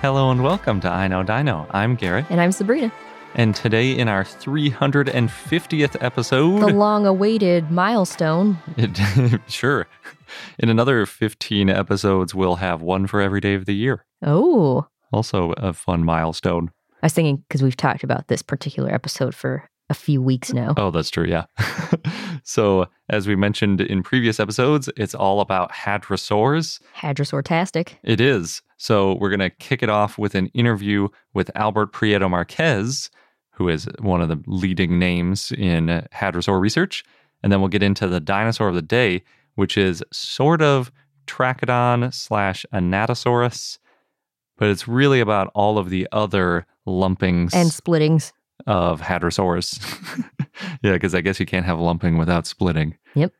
Hello and welcome to I Know Dino. I'm Garrett, And I'm Sabrina. and today in our 350th episode, The long awaited milestone. it, sure, in another 15 episodes, we'll have one for every day of the year. Oh, Also, a fun milestone. I was thinking because we've talked about this particular episode for a few weeks now. Oh, that's true. Yeah. so, as we mentioned in previous episodes, it's all about hadrosaurs. Hadrosaur-tastic. It is. So, we're going to kick it off with an interview with Albert Prieto Marquez, who is one of the leading names in hadrosaur research. And then we'll get into the dinosaur of the day, which is sort of Trachodon slash Anatosaurus, but it's really about all of the other lumpings And splittings. Of hadrosaurs. yeah, because I guess you can't have lumping without splitting. Yep.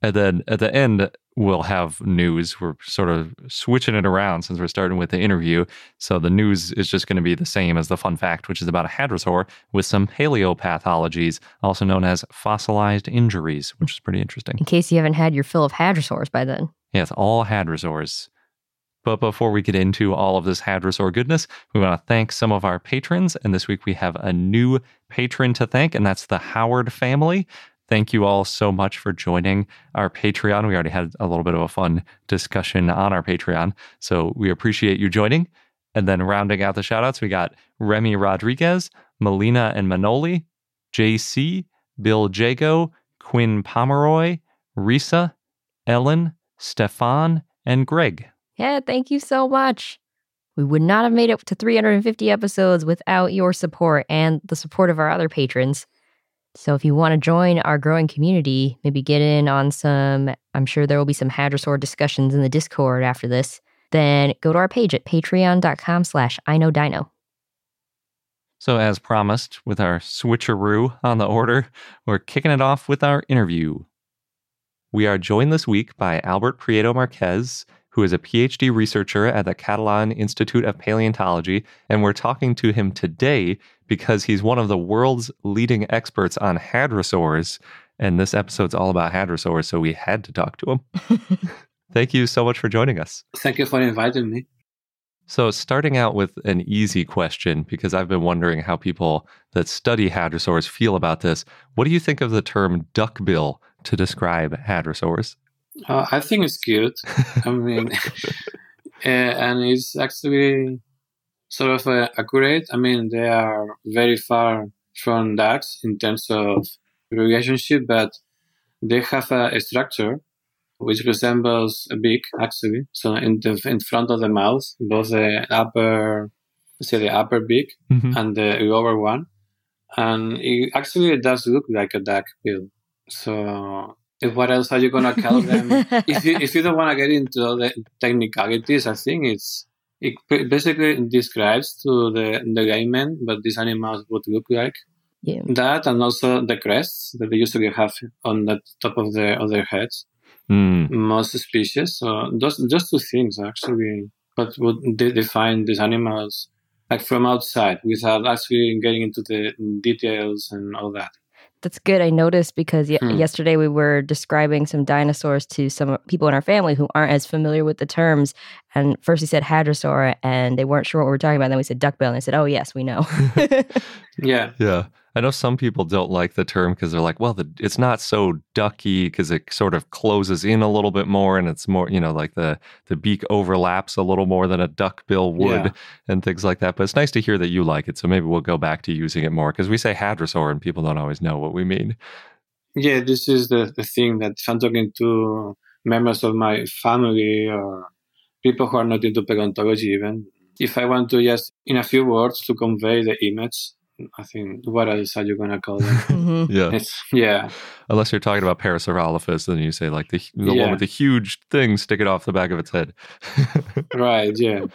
And then at the end, we'll have news. We're sort of switching it around since we're starting with the interview. So the news is just going to be the same as the fun fact, which is about a hadrosaur with some paleopathologies, also known as fossilized injuries, which is pretty interesting. In case you haven't had your fill of hadrosaurs by then. Yes, all hadrosaurs. But before we get into all of this hadrosaur goodness, we want to thank some of our patrons. And this week we have a new patron to thank, and that's the Howard family. Thank you all so much for joining our Patreon. We already had a little bit of a fun discussion on our Patreon. So we appreciate you joining. And then rounding out the shout outs, we got Remy Rodriguez, Melina and Manoli, JC, Bill Jago, Quinn Pomeroy, Risa, Ellen, Stefan, and Greg. Yeah, thank you so much. We would not have made it to 350 episodes without your support and the support of our other patrons. So if you want to join our growing community, maybe get in on some, I'm sure there will be some hadrosaur discussions in the Discord after this, then go to our page at patreon.com slash I know dino. So, as promised, with our switcheroo on the order, we're kicking it off with our interview. We are joined this week by Albert Prieto Marquez, who is a PhD researcher at the Catalan Institute of Paleontology, and we're talking to him today because he's one of the world's leading experts on hadrosaurs. And this episode's all about hadrosaurs, so we had to talk to him. Thank you so much for joining us. Thank you for inviting me. So, starting out with an easy question, because I've been wondering how people that study hadrosaurs feel about this. What do you think of the term duckbill to describe hadrosaurs? Uh, I think it's cute. I mean, uh, and it's actually sort of uh, accurate. I mean, they are very far from ducks in terms of relationship, but they have a, a structure which resembles a beak, actually. So in the in front of the mouth, both the upper, say the upper beak Mhm. and the lower one, and it actually does look like a duck bill. So, what else are you gonna tell them? if you if you don't want to get into the technicalities, I think it's it basically describes to the the layman what these animals would look like. Yeah. That and also the crests that they usually have on the top of their of their heads. Mm, Most species. So those just two things actually. But would they define these animals like from outside without actually getting into the details and all that. That's good. I noticed because ye- Hmm. yesterday we were describing some dinosaurs to some people in our family who aren't as familiar with the terms. And first we said hadrosaur and they weren't sure what we were talking about. Then we said duckbill and they said, oh, yes, we know. Yeah. yeah. I know some people don't like the term because they're like, well, the, it's not so ducky because it sort of closes in a little bit more and it's more, you know, like the the beak overlaps a little more than a duck bill would Yeah. and things like that. But it's nice to hear that you like it. So maybe we'll go back to using it more because we say hadrosaur and people don't always know what we mean. Yeah, this is the, the thing that if I'm talking to members of my family or people who are not into paleontology even, if I want to just in a few words to convey the image, I think what else are you gonna call them? Mhm. Yeah. it's yeah. Unless you're talking about Parasaurolophus, then you say like the, the one with the huge thing sticking off the back of its head. Right, yeah.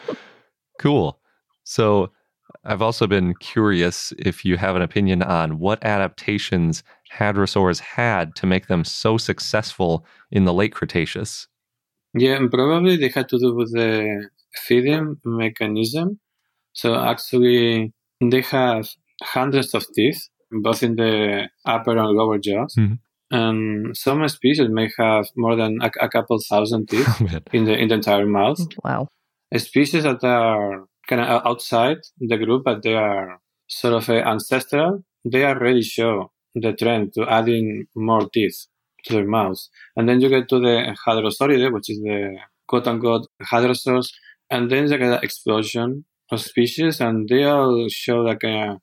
Cool. So I've also been curious if you have an opinion on what adaptations hadrosaurs had to make them so successful in the late Cretaceous. Yeah, and probably they had to do with the feeding mechanism. So actually, they have hundreds of teeth, both in the upper and lower jaws. Mhm. And some species may have more than a, a couple thousand teeth Man. in the in the entire mouth. Wow. Species that are kind of outside the group, but they are sort of uh, ancestral. They already show the trend to adding more teeth to their mouths. And then you get to the Hadrosauridae, which is the quote unquote hadrosaurs, and then you get an explosion of species, and they all show like a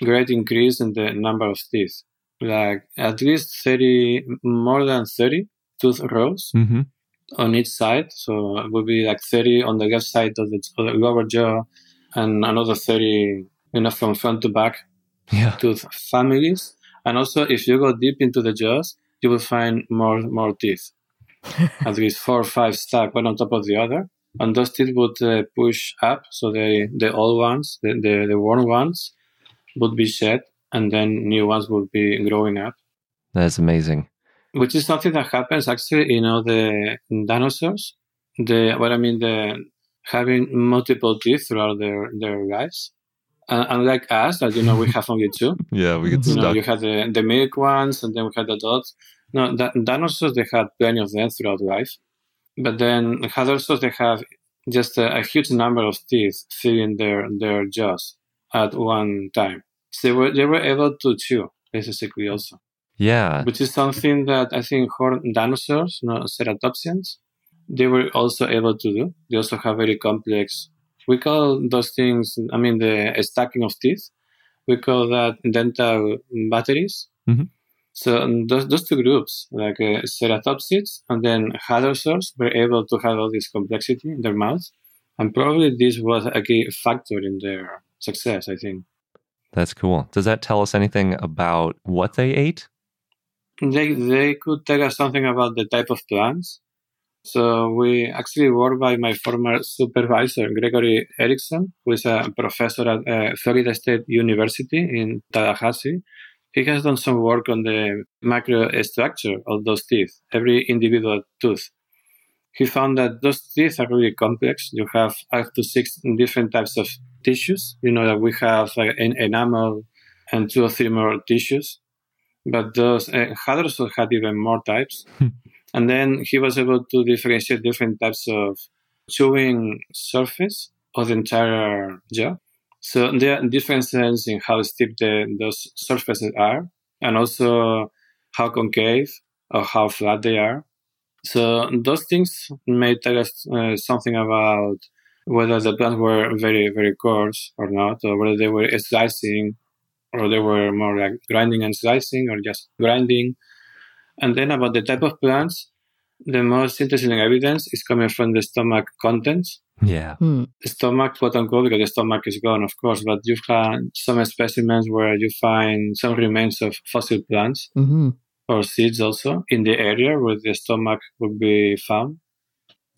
great increase in the number of teeth, like at least 30, more than 30 tooth rows hmm on each side. So it would be like 30 on the left side of the, of the lower jaw, and another 30, you know, from front to back Yeah. tooth families. And also, if you go deep into the jaws, you will find more more teeth, at least four or five stacked one on top of the other. And those teeth would uh, push up, so they the old ones, the, the the worn ones, would be shed, and then new ones would be growing up. That's amazing. Which is something that happens actually, you know, the dinosaurs, the what I mean, the having multiple teeth throughout their their lives. Uh, unlike us, that you know we have only two. Yeah, we get You know, stuck. you had the, the milk ones, and then we had the dots. No, da- dinosaurs they had plenty of them throughout life, but then hadrosaurs they have just a, a huge number of teeth filling their their jaws at one time. So they were they were able to chew basically also, Yeah. which is something that I think horned dinosaurs, no ceratopsians, they were also able to do. They also have very complex. We call those things. I mean, the stacking of teeth. We call that dental batteries. Mhm. So those, those two groups, like uh, ceratopsids and then hadrosaurs, were able to have all this complexity in their mouths, and probably this was a key factor in their success. I think That's cool. Does that tell us anything about what they ate? they they could tell us something about the type of plants. So we actually worked by my former supervisor Gregory Erickson, who is a professor at uh, Florida State University in Tallahassee. He has done some work on the microstructure of those teeth, every individual tooth. He found that those teeth are really complex. You have up to six different types of tissues. You know that we have uh, an enamel and two or three more tissues but those uh, hadrosaurs had even more types. Hmm. and then he was able to differentiate different types of chewing surface of the entire jaw. So there are differences in how steep the, those surfaces are, and also how concave or how flat they are. So those things may tell us uh, something about whether the plants were very, very coarse or not, or whether they were slicing or they were more like grinding and slicing or just grinding. And then about the type of plants, the most interesting evidence is coming from the stomach contents. Yeah. Hmm. Stomach, quote unquote, because the stomach is gone, of course, but you've had some specimens where you find some remains of fossil plants hmm or seeds also in the area where the stomach would be found.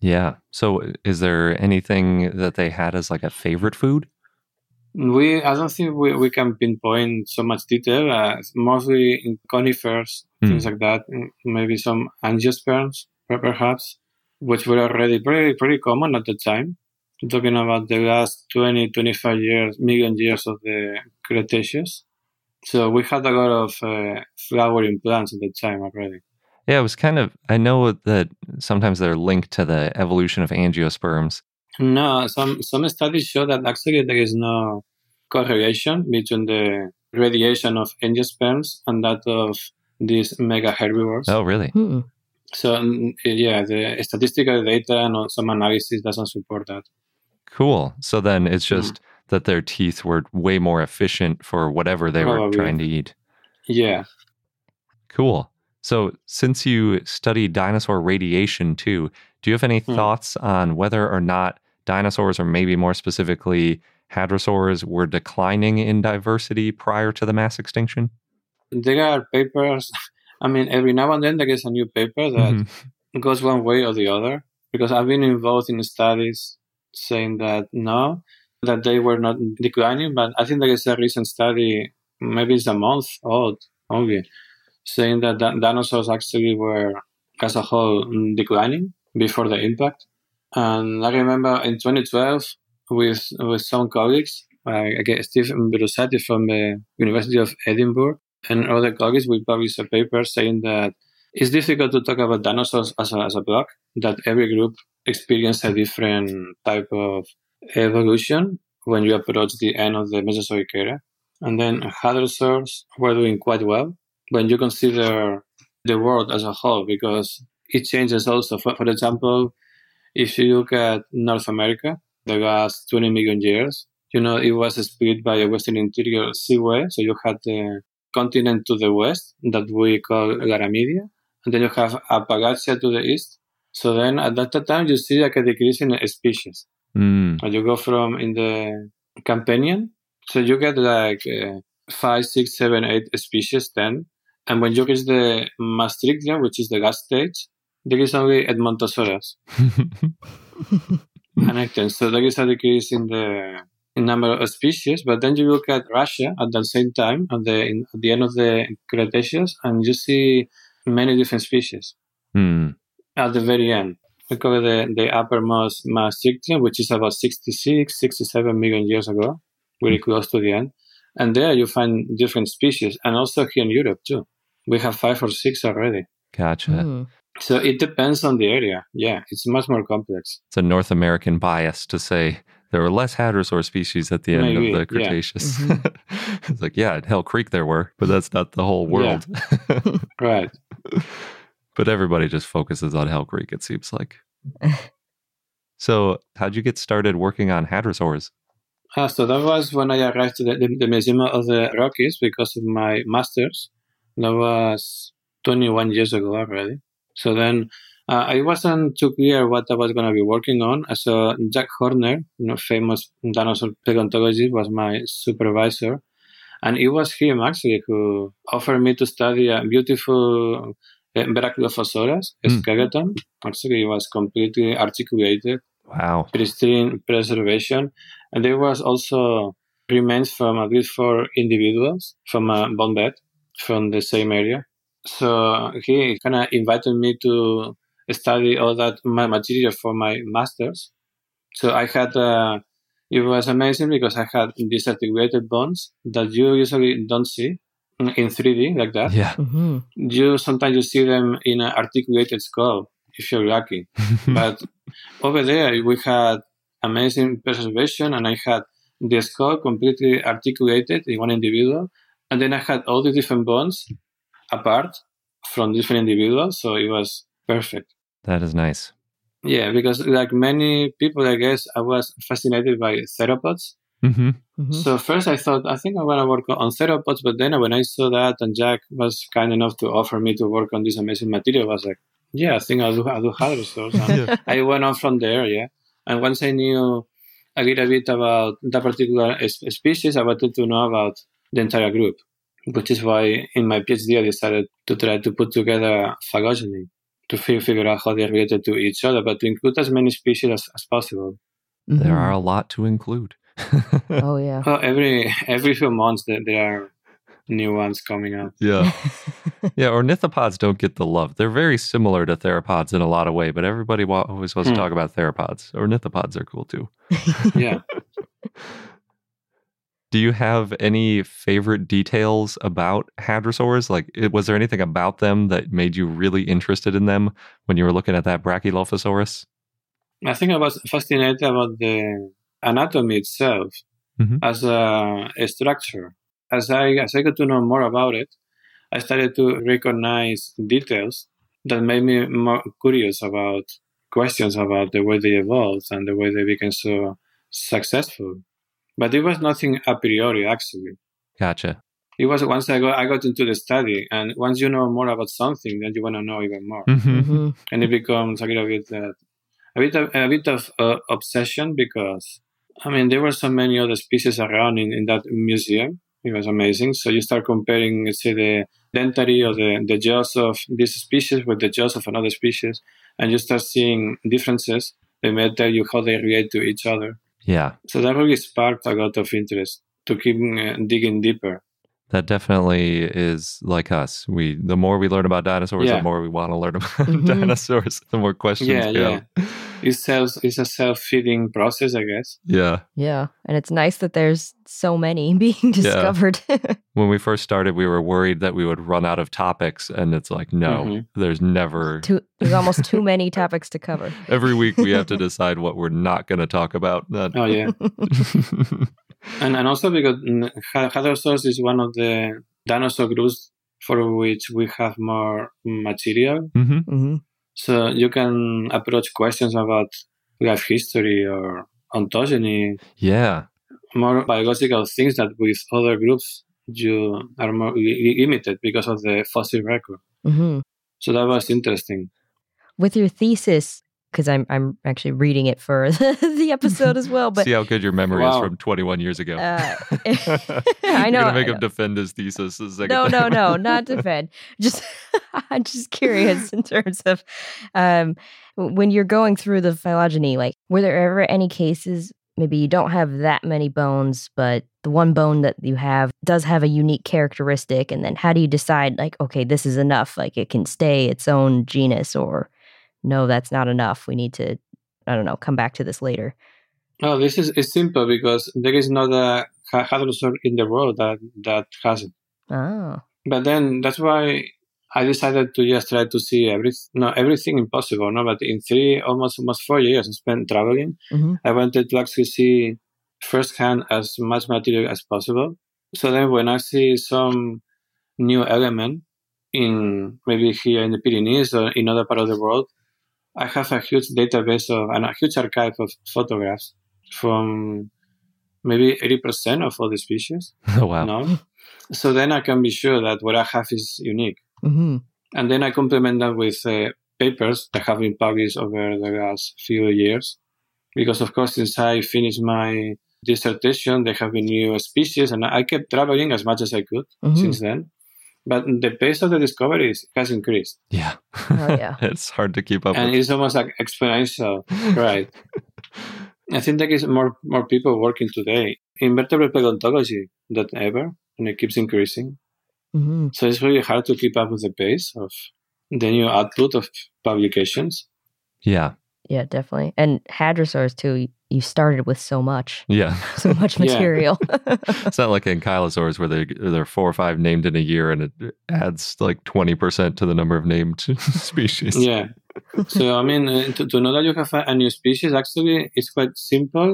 Yeah. So is there anything that they had as like a favorite food? We, I don't think we, we can pinpoint so much detail. Uh, mostly in conifers, Hmm. things like that. Mm, Maybe some angiosperms, perhaps, which were already pretty pretty common at the time. Talking about the last 20, 25 years, million years of the Cretaceous. So we had a lot of uh, flowering plants at the time already. Yeah, it was kind of I know that sometimes they're linked to the evolution of angiosperms. No, some some studies show that actually there is no correlation between the radiation of angiosperms and that of these mega herbivores. Oh, really? Hmm. So mm, yeah, the statistical data and some analysis doesn't support that. Cool. So then it's Mm-hmm. just that their teeth were way more efficient for whatever they were trying to eat. Yeah. Cool. So, since you study dinosaur radiation too, do you have any Hmm. thoughts on whether or not dinosaurs, or maybe more specifically, hadrosaurs, were declining in diversity prior to the mass extinction? There are papers. I mean, every now and then there is a new paper that Mhm. goes one way or the other because I've been involved in studies saying that no, that they were not declining. But I think there is a recent study, maybe it's a month old only, saying that dinosaurs actually were, as a whole, declining before the impact. And I remember in 2012 with with some colleagues, like again, Steve Brusatte from the University of Edinburgh and other colleagues, we published a paper saying that it's difficult to talk about dinosaurs as a, as a block, that every group experienced a different type of evolution when you approach the end of the Mesozoic era. And then hadrosaurs were doing quite well when you consider the world as a whole, because it changes also. For, for example, if you look at North America, the last 20 million years, you know, it was split by a western interior seaway. So you had the continent to the west that we call Laramidia, and then you have Appalachia to the east. So then at that time, you see like a decrease in species. Mm. And you go from in the Campanian, so you get like uh, five, six, seven, eight species, ten. And when you reach the Maastrichtian, which is the last stage, there is only Edmontosaurus. and. So there is a decrease in the in number of species. But then you look at Russia at the same time, at the in, at the end of the Cretaceous, and you see many different species Mm. at the very end. We it the, the uppermost Maastrichtian, which is about 66, 67 million years ago, very close to the end. And there you find different species, and also here in Europe too. We have five or six already. Gotcha. Hmm. So it depends on the area. Yeah, it's much more complex. It's a North American bias to say there were less hadrosaur species at the end Maybe, of the yeah. Cretaceous. Mhm. it's like, yeah, at Hell Creek there were, but that's not the whole world. Right. but everybody just focuses on Hell Creek, it seems like. so, how'd you get started working on hadrosaurs? Ah, so that was when I arrived to the, the, the Museum of the Rockies because of my master's. That was 21 years ago already. So then uh, I wasn't too clear what I was going to be working on. So Jack Horner, you know, famous dinosaur paleontologist, was my supervisor. And it was him actually who offered me to study a beautiful uh, Brachylophosaurus Mm. skeleton. Actually, it was completely articulated Wow. pristine preservation. And there was also remains from at least four individuals from a bone bed from the same area. So he kind of invited me to study all that my material for my master's. So I had, uh, it was amazing because I had these articulated bones that you usually don't see in 3D like that. Yeah. hmm You sometimes you see them in an articulated skull if you're lucky. But over there, we had amazing preservation, and I had the skull completely articulated in one individual, and then I had all the different bones apart from different individuals, so it was perfect. that is nice. Yeah, because like many people, I guess I was fascinated by theropods. hmm hmm So first I thought I think I want to work on theropods, but then when I saw that and Jack was kind enough to offer me to work on this amazing material, I was like, yeah, I think I'll do I'll do hadrosaurs. Yeah. I went on from there, yeah. And once I knew a little bit about that particular species, I wanted to know about entire group, which is why in my PhD I decided to try to put together phylogeny to figure out how they're related to each other, but to include as many species as, as possible. There are a lot to include. Oh yeah. Well, every every few months there, there are new ones coming out. yeah. Yeah, ornithopods don't get the love. They're very similar to theropods in a lot of way, but everybody always wants to Hmm. talk about theropods. Ornithopods are cool too. Yeah. Do you have any favorite details about hadrosaurs? Like, it, was there anything about them that made you really interested in them when you were looking at that Brachylophosaurus? I think I was fascinated about the anatomy itself. Mhm. as a, a structure. As I as I got to know more about it, I started to recognize details that made me more curious about questions about the way they evolved and the way they became so successful. But it was nothing a priori, actually. Gotcha. It was once I got I got into the study, and once you know more about something, then you want to know even more, hmm hmm and it becomes a little bit uh, a bit of, a bit of uh, obsession because I mean there were so many other species around in, in that museum. It was amazing. So you start comparing, let's say, the dentary or the, the jaws of this species with the jaws of another species, and you start seeing differences. They may tell you how they relate to each other. Yeah. So that really sparked a lot of interest to keep uh, digging deeper. That definitely is like us. We the more we learn about dinosaurs, Yeah. the more we want to learn about Mhm. dinosaurs, the more questions Yeah, we yeah. have. It's self, it's a self-feeding process, I guess. Yeah. Yeah. And it's nice that there's so many being discovered. When we first started, we were worried that we would run out of topics, and it's like, no, Mhm. there's never. too, there's almost too many topics to cover. Every week we have to decide what we're not going to talk about. That- Oh yeah, and and also because Ha- Hadrosaurus is one of the dinosaur groups for which we have more material, Mhm. hmm so you can approach questions about life history or ontogeny, Yeah. More biological things that with other groups you are more li- limited because of the fossil record. hmm So that was interesting. With your thesis, because I'm I'm actually reading it for the episode as well, but See how good your memory is from 21 years ago. Uh, I know, You're gonna I make him defend his thesis. the second no, no, time no, around. not defend. Just I'm just curious in terms of um, when you're going through the phylogeny. Like, were there ever any cases? Maybe you don't have that many bones, but the one bone that you have does have a unique characteristic. And then how do you decide, like, okay, this is enough? Like, it can stay its own genus, or no, that's not enough. We need to, I don't know, come back to this later. Oh, this is it's simple because there is not a ha- hadrosaur in the world that that has it. Oh, But then that's why I decided to just try to see every no everything impossible. No, but in three almost almost four years I spent traveling. Mhm. I wanted to actually see firsthand as much material as possible. So then when I see some new element in maybe here in the Pyrenees or in other part of the world, I have a huge database of and a huge archive of photographs from maybe 80% of all the species. Oh, wow. No? So then I can be sure that what I have is unique. Hmm And then I complement that with uh, papers that have been published over the last few years. Because, of course, since I finished my dissertation, there have been new species, and I kept traveling as much as I could Mhm. since then. But the pace of the discoveries has increased, Yeah. Oh, yeah. it's hard to keep up and with. it's almost like exponential. right. I think there is more more people working today in vertebrate paleontology than ever, and it keeps increasing. Hmm So it's really hard to keep up with the pace of the new output of publications. Yeah. Yeah, definitely. And hadrosaurs too. y- You started with so much, Yeah. so much material. It's not like ankylosaurs where they there are four or five named in a year and it adds like 20% to the number of named species. Yeah. so I mean, uh, to, to know that you have a, a new species actually it's quite simple,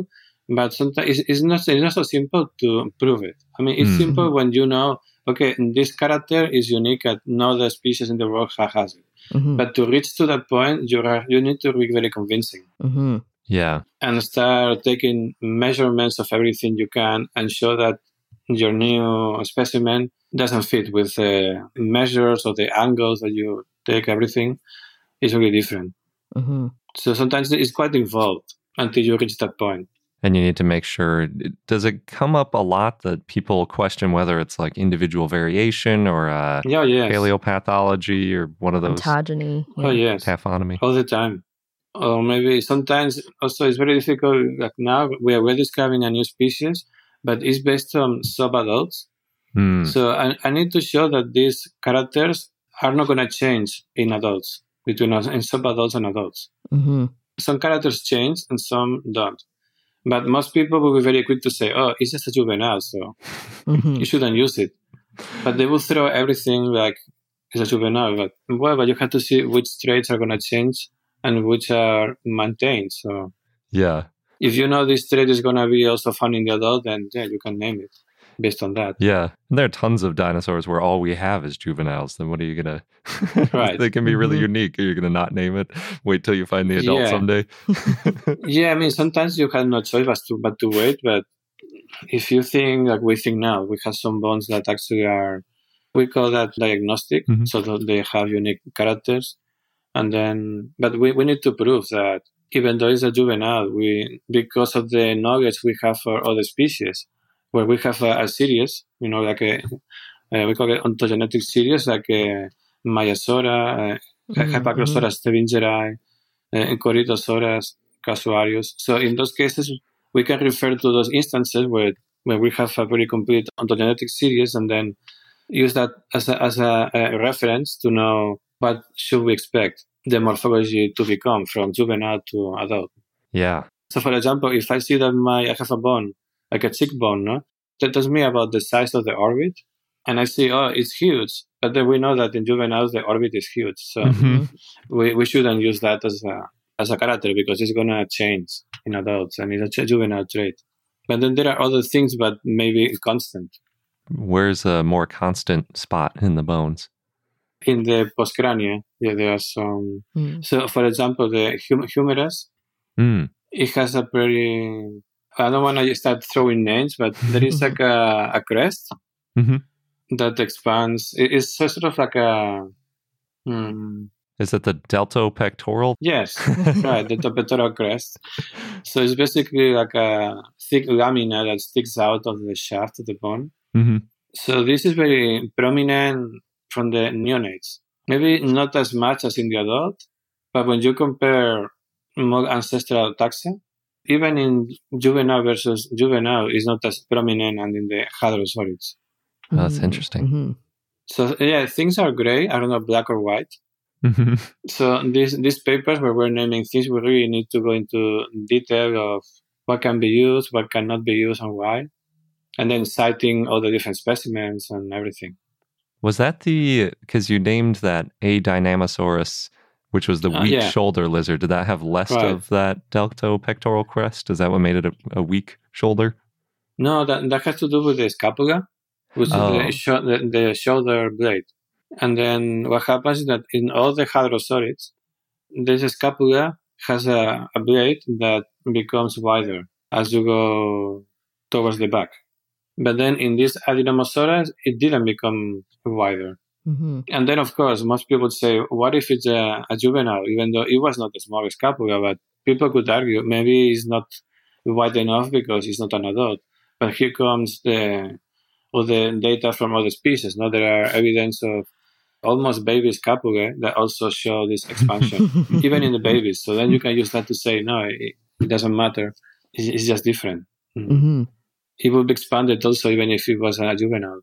but sometimes it's, it's not it's not so simple to prove it. I mean, it's Mm. simple when you know okay, this character is unique and no other species in the world has it. hmm But to reach to that point, you are you need to be very convincing. hmm Yeah. and start taking measurements of everything you can and show that your new specimen doesn't fit with the measures or the angles that you take everything is really different. hmm So sometimes it's quite involved until you reach that point. And you need to make sure. Does it come up a lot that people question whether it's like individual variation or uh, Yeah, yes. paleopathology or one of those Ontogeny. Oh, yes. taphonomy? All the time. Or maybe sometimes also it's very difficult. Like now we are we're discovering a new species, but it's based on subadults. Hmm. So I, I need to show that these characters are not going to change in adults between us in subadults and adults. hmm Some characters change and some don't. But most people will be very quick to say, "Oh, it's just a juvenile, so hmm you shouldn't use it." But they will throw everything like it's a juvenile. But well, but you have to see which traits are going to change and which are maintained. So Yeah. if you know this trait is going to be also found in the adult, then yeah, you can name it based on that. Yeah. And there are tons of dinosaurs where all we have is juveniles. Then what are you going to? Right. they can be really Mhm. unique. Are you going to not name it? Wait till you find the adult Yeah. someday. Yeah, I mean, sometimes you have no choice but to, but to wait. But if you think like we think now, we have some bones that actually are, we call that diagnostic, Mhm. so that they have unique characters. And then, but we, we need to prove that even though it's a juvenile, we, because of the knowledge we have for other species, where we have a, a series, you know, like a, uh, we call it ontogenetic series, like a Maiasaura, uh, Mhm, Hypacrosaurus stebingeri, uh, and Corythosaurus casuarius. So in those cases, we can refer to those instances where, where we have a very complete ontogenetic series and then use that as a, as a, a reference to know what should we expect the morphology to become from juvenile to adult. Yeah. So for example, if I see that my I have a bone, like a cheekbone, no? that tells me about the size of the orbit. And I see, oh, it's huge. But then we know that in juveniles the orbit is huge. So Mhm. we, we shouldn't use that as a as a character because it's gonna change in adults and it's a juvenile trait. But then there are other things, but maybe it's constant. Where's a more constant spot in the bones? In the postcrania, yeah, there are some. mhm. So, for example, the hum- humerus, Mm. it has a very. I don't want to start throwing names, but there is like a, a crest Mhm. that expands. It's sort of like a. Hmm, Is it the deltopectoral? yes, right, the pectoral crest. So it's basically like a thick lamina that sticks out of the shaft of the bone. hmm So this is very prominent from the neonates. Maybe not as much as in the adult, but when you compare more ancestral taxa, even in juvenile versus juvenile is not as prominent and in the hadrosaurids. Oh, that's Mhm, interesting. mhm. So yeah, things are gray. I don't know, black or white. hmm So these these papers where we're naming things, we really need to go into detail of what can be used, what cannot be used, and why, and then citing all the different specimens and everything. Was that the because you named that Adynomosaurus, which was the Uh, weak yeah. shoulder lizard? Did that have less Right. of that deltopectoral crest? Is that what made it a, a weak shoulder? No, that that has to do with the scapula, which Oh. is the, sho- the, the shoulder blade. And then what happens is that in all the hadrosaurids, this scapula has a, a blade that becomes wider as you go towards the back. But then in this Adynomosaurus, it didn't become wider. Mhm. And then, of course, most people would say, what if it's a, a juvenile, even though it was not the smallest scapula? But people could argue maybe it's not wide enough because it's not an adult. But here comes the all the data from other species. Now there are evidence of almost babies scapulae that also show this expansion, even in the babies. So then you can use that to say, no, it, it doesn't matter. It's, it's just different. Mm. Mhm. It would be expanded also even if it was a juvenile.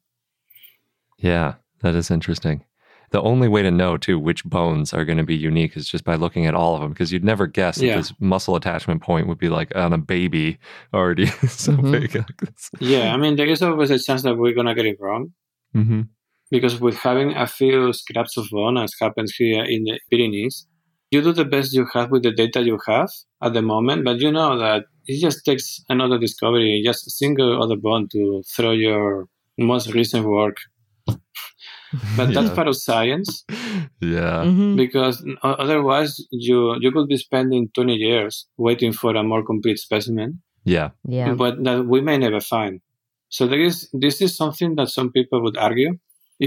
Yeah, that is interesting. The only way to know too which bones are going to be unique is just by looking at all of them because you'd never guess Yeah. that this muscle attachment point would be like on a baby already so Mhm. big like. Yeah, I mean, there is always a chance that we're going to get it wrong. hmm because with having a few scraps of bone, as happens here in the Pyrenees, you do the best you have with the data you have at the moment, but you know that it just takes another discovery, just a single other bone to throw your most recent work. But that's Yeah. part of science Yeah. Mhm. because otherwise you you could be spending 20 years waiting for a more complete specimen, Yeah. Yeah. but that we may never find. So there is this is something that some people would argue.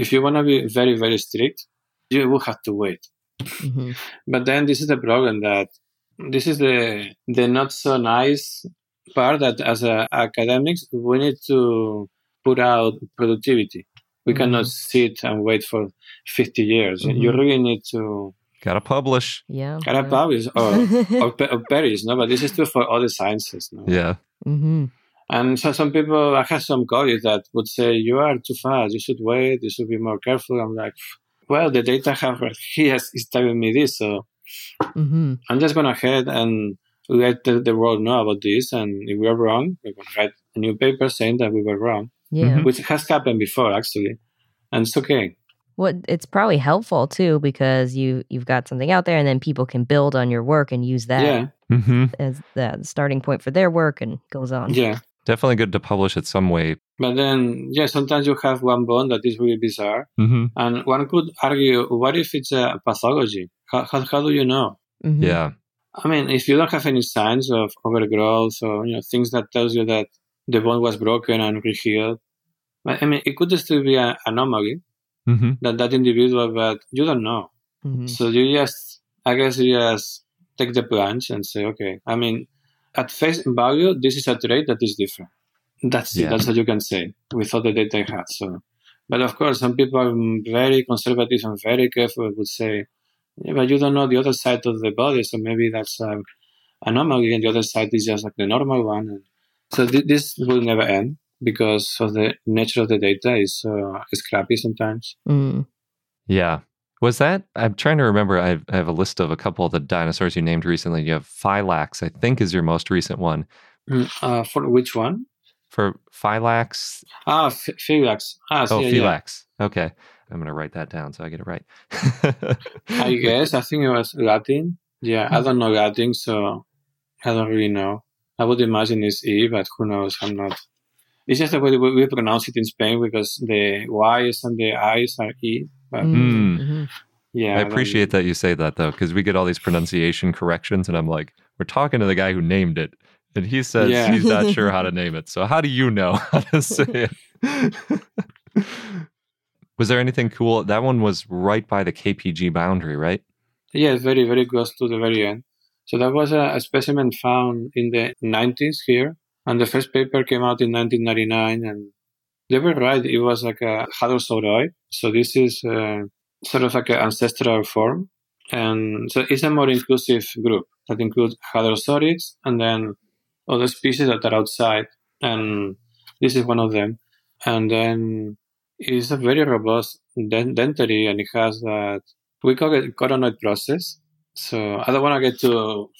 If you want to be very very strict, you will have to wait. Mhm. But then this is the problem that this is the the not so nice part that as a, academics we need to put out productivity. We cannot sit and wait for 50 years. You Mhm. really need to Got to publish. Yeah. gotta publish or, or, pe- or perish. No, but this is true for all the sciences. No? Yeah. hmm And so some people, I have some colleagues that would say, you are too fast. You should wait. You should be more careful. I'm like, well, the data have, he has, is telling me this. So hmm I'm just going ahead and let the, the world know about this. And if we're wrong, we're going to write a new paper saying that we were wrong, Yeah. Mhm. which has happened before, actually. And it's okay. Well, it's probably helpful too because you you've got something out there, and then people can build on your work and use that Yeah, hmm as the starting point for their work, and goes on. yeah. Definitely good to publish it some way. But then, yeah, sometimes you have one bone that is really bizarre. hmm And one could argue, what if it's a pathology? How, how, how do you know? Mhm. Yeah. I mean, if you don't have any signs of overgrowth or you know things that tells you that the bone was broken and rehealed, I mean, it could still be an anomaly hmm that that individual, but you don't know. Mhm. So you just, I guess, you just take the plunge and say, okay. I mean, at face value, this is a trait that is different. That's Yeah. it. That's what you can say with all the data I had. So, but of course, some people are very conservative and very careful would say, yeah, but you don't know the other side of the body, so maybe that's an anomaly, and the other side is just like the normal one. And so th- this will never end because of the nature of the data is uh, scrappy sometimes. Mm. Yeah. Was that? I'm trying to remember. I have, I have a list of a couple of the dinosaurs you named recently. You have Phylax, I think, is your most recent one. Mm, Uh, for which one? For Phylax, Ah, F- Philax. Ah, oh, yeah, yeah. Phylax. Okay. I'm going to write that down so I get it right. I guess. I think it was Latin. Yeah, I don't know Latin, so I don't really know. I would imagine it's E, but who knows? I'm not. It's just the way we we pronounce it in Spain because the Y's and the I's are E. But Mm. Mm. Mhm. yeah, I appreciate that you say that though, because we get all these pronunciation corrections, and I'm like, we're talking to the guy who named it, and he says Yeah. he's not sure how to name it. So how do you know how to say it? was there anything cool? That one was right by the KPG boundary, right? Yeah, very, very close to the very end. So that was a, a specimen found in the 90s here, and the first paper came out in 1999, and they were right. It was like a hadrosauroid. So this is uh, sort of like an ancestral form, and so it's a more inclusive group that includes hadrosaurids and then other species that are outside, and this is one of them. And then it's a very robust dent- dentary, and it has that we call it coronoid process. So I don't want to get too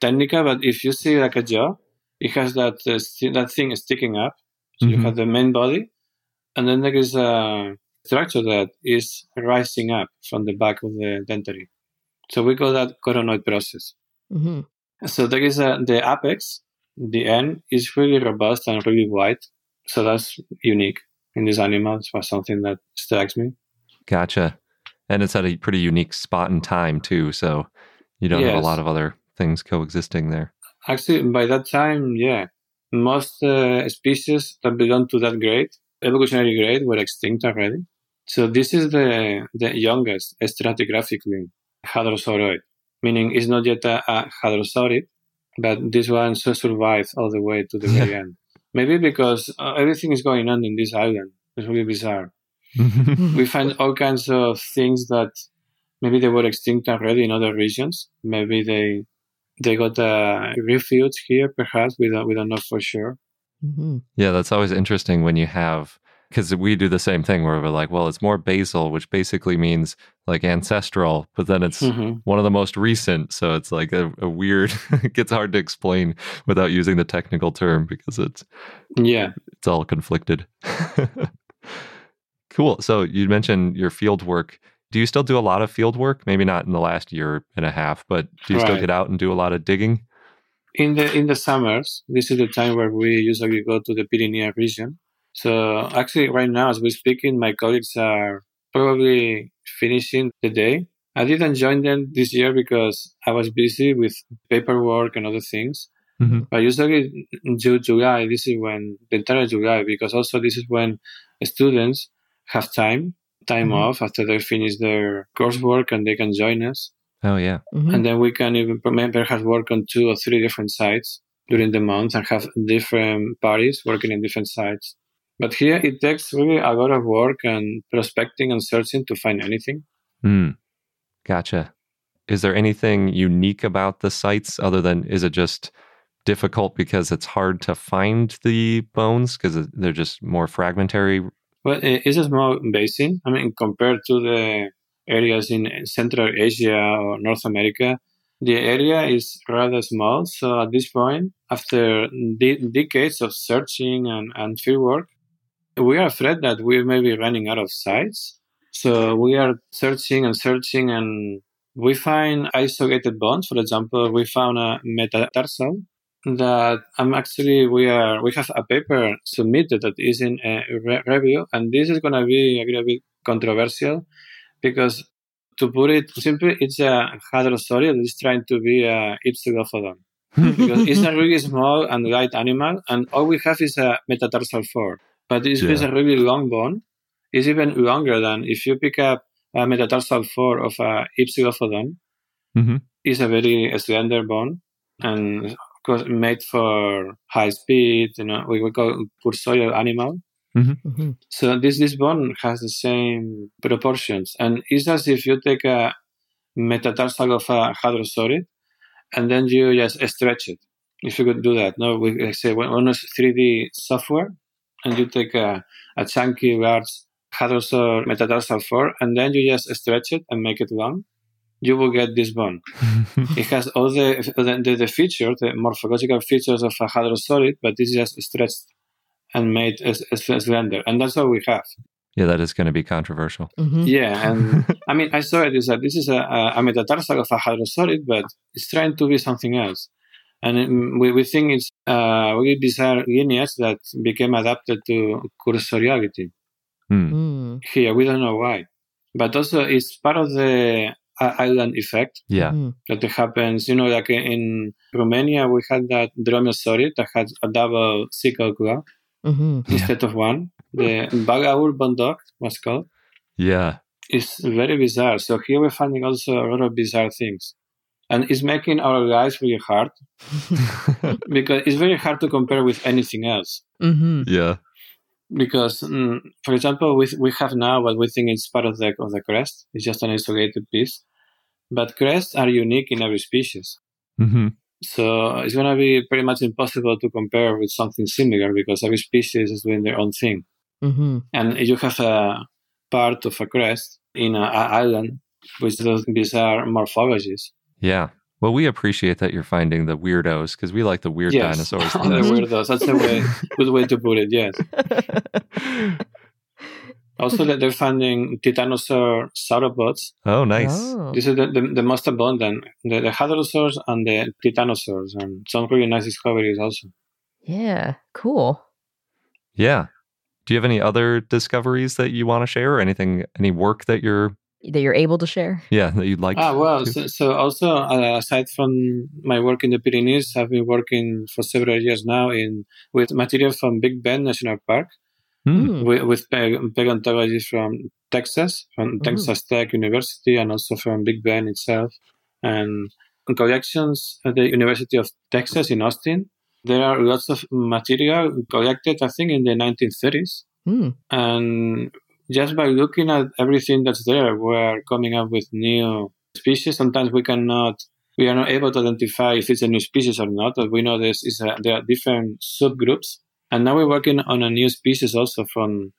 technical, but if you see like a jaw, it has that uh, sti- that thing sticking up. So you Mhm. have the main body, and then there is a structure that is rising up from the back of the dentary. So we call that coronoid process. Mhm. So there is a, the apex, the end is really robust and really wide. So that's unique in these animals. Was something that strikes me. Gotcha. And it's at a pretty unique spot in time too, so you don't have a lot of other things coexisting there. Actually, by that time, yeah, most uh, species that belong to that grade, evolutionary grade, were extinct already. So this is the the youngest stratigraphically hadrosauroid, meaning it's not yet a, a hadrosaurid, but this one so survived all the way to the very end. Maybe because uh, everything is going on in this island. It's really bizarre. We find all kinds of things that maybe they were extinct already in other regions. Maybe they they got a refuge here, perhaps. We don't we don't know for sure. Mhm. yeah, that's always interesting when you have because we do the same thing where we're like, well, it's more basal, which basically means like ancestral, but then it's Mhm. one of the most recent. So it's like a, a weird, it gets hard to explain without using the technical term because it's Yeah, it's all conflicted. cool. So you mentioned your field work. Do you still do a lot of field work? Maybe not in the last year and a half, but do you still get out and do a lot of digging? in the in the summers, this is the time where we usually go to the Pyrenees region. So actually, right now, as we're speaking, my colleagues are probably finishing the day. I didn't join them this year because I was busy with paperwork and other things. Mhm. But usually in July, this is when the entire July, because also this is when students have time, time Mhm. off after they finish their coursework and they can join us. Oh yeah. Mhm. And then we can even per- perhaps work on two or three different sites during the month and have different parties working in different sites. But here it takes really a lot of work and prospecting and searching to find anything. Hmm. Gotcha. Is there anything unique about the sites other than is it just difficult because it's hard to find the bones because they're just more fragmentary? Well, eh, it's a small basin. I mean, compared to the areas in Central Asia or North America, the area is rather small. So at this point, after de- decades of searching and, and field work, we are afraid that we may be running out of sites. So we are searching and searching and we find isolated bones. For example, we found a metatarsal that I'm actually we are we have a paper submitted that is in a re- review, and this is going to be a little bit controversial because to put it simply, it's a hadrosauria that is trying to be a Hypsilophodon because it's a really small and light animal, and all we have is a metatarsal four. But it's Yeah. a really long bone. It's even longer than if you pick up a metatarsal four of a Hypsilophodon. Mhm. It's a very slender bone, and made for high speed. You know, we, we call cursorial animal. hmm So this this bone has the same proportions, and it's as if you take a metatarsal of a hadrosaurid, and then you just stretch it. If you could do that, no, we like say when on 3D software, and you take a, a chunky large hadrosaur metatarsal four, and then you just stretch it and make it long, you will get this bone. It has all the the, the, the features, the morphological features of a hadrosaurid, but this is just stretched and made as, as slender, and that's all we have. yeah, that is going to be controversial. hmm Yeah, and I mean, I saw it is that this is a, a, a metatarsal of a hadrosaurid, but it's trying to be something else. And it, we, we think it's a really bizarre lineage that became adapted to cursoriality Hmm. Mm. here. We don't know why. But also, it's part of the uh, island effect Yeah. Mhm. that happens. You know, like in Romania, we had that dromaeosaurid that had a double sickle claw hmm instead of one. The Balaur bondoc was called. Yeah. it's very bizarre. So here we're finding also a lot of bizarre things. And it's making our lives really hard because it's very hard to compare with anything else. hmm yeah. Because, mm, for example, we, we have now what we think is part of the, of the crest. It's just an isolated piece. But crests are unique in every species. hmm So it's going to be pretty much impossible to compare with something similar because every species is doing their own thing. hmm and you have a part of a crest in an island with those bizarre morphologies. Yeah. Well, we appreciate that you're finding the weirdos because we like the weird yes, dinosaurs. the the weirdos. That's the way, good way to put it. Yes. Also, that they're finding titanosaur sauropods. oh, nice. Oh. This is the, the, the most abundant. The, the hadrosaurs and the titanosaurs, and some really nice discoveries also. Yeah, cool. Yeah. Do you have any other discoveries that you want to share or anything, any work that you're, That you're able to share. yeah, that you'd like Ah, well, to? so, so also uh, aside from my work in the Pyrenees, I've been working for several years now in with material from Big Bend National Park. Mm. with, with peg- paleontologists from Texas, from Mhm. Texas Tech University, and also from Big Bend itself, and collections at the University of Texas in Austin. There are lots of material collected, I think, in the 1930s, Mm. and just by looking at everything that's there, we're coming up with new species. Sometimes we cannot. We are not able to identify if it's a new species or not, but we know this is a, there are different subgroups and now we're working on a new species also from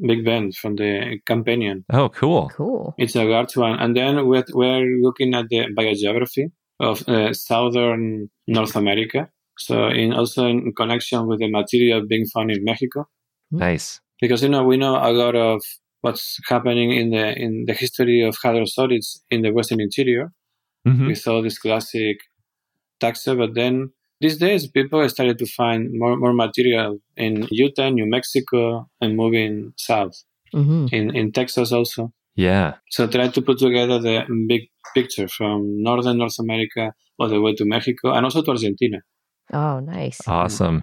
Big Bend, from the Campanian. Oh, cool. Cool. It's a large one. And then we're, we're looking at the biogeography of uh, southern North America. So in also in connection with the material being found in Mexico. Nice. Because, you know, we know a lot of what's happening in the in the history of hadrosaurids in the western interior Mhm. with all this classic taxa, but then these days people started to find more, more material in Utah, New Mexico, and moving south hmm in, in Texas also. Yeah. So try to put together the big picture from northern North America all the way to Mexico and also to Argentina. Oh, nice. Awesome.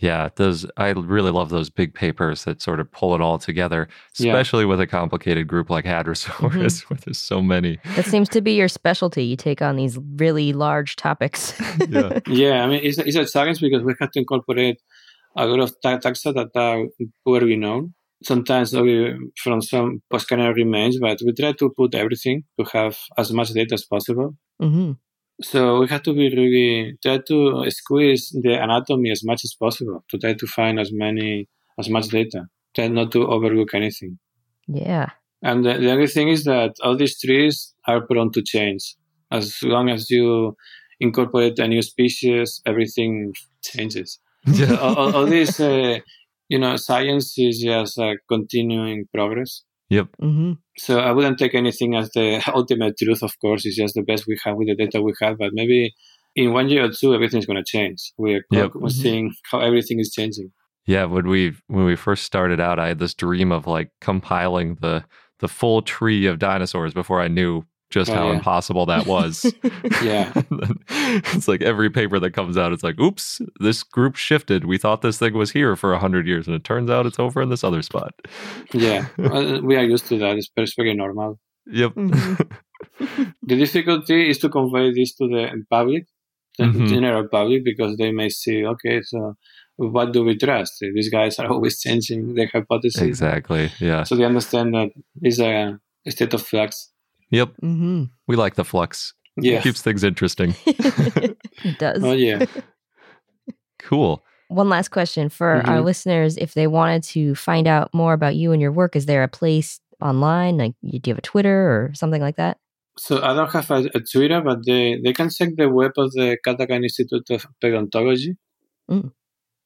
Yeah, those I really love those big papers that sort of pull it all together, Yeah. especially with a complicated group like Hadrosaurus, where there's so many. That seems to be your specialty. You take on these really large topics. Yeah. Yeah, I mean, it's, it's a challenge because we have to incorporate a lot of ta- taxa that are poorly known. Sometimes only from some post-cranial remains, but we try to put everything to have as much data as possible. hmm So we have to be really try to squeeze the anatomy as much as possible to try to find as many as much data. Try not to overlook anything. Yeah. And the, the other thing is that all these trees are prone to change. As long as you incorporate a new species, everything changes. So all, all, all these uh, you know, science is just a continuing progress. Yep. hmm So I wouldn't take anything as the ultimate truth. Of course, it's just the best we have with the data we have. But maybe in one year or two, everything's going to change. We're, Yep. we're seeing how everything is changing. Yeah, when we when we first started out, I had this dream of like compiling the the full tree of dinosaurs before I knew just Oh, how yeah. impossible that was. Yeah. It's like every paper that comes out, it's like, oops, this group shifted. We thought this thing was here for a hundred years, and it turns out it's over in this other spot. Yeah, well, we are used to that. It's it's very normal. Yep. Mhm. The difficulty is to convey this to the public, the Mhm. general public, because they may see, okay, so what do we trust? These guys are always changing their hypothesis. exactly. Yeah. So they understand that it's a state of flux. Yep. hmm We like the flux. Yeah. Keeps things interesting. it does. Oh yeah. Cool. One last question for our Mhm. listeners. If they wanted to find out more about you and your work, is there a place online? Like, do you have a Twitter or something like that? So I don't have a, a Twitter, but they, they can check the web of the Catalan Institute of Paleontology. Mm.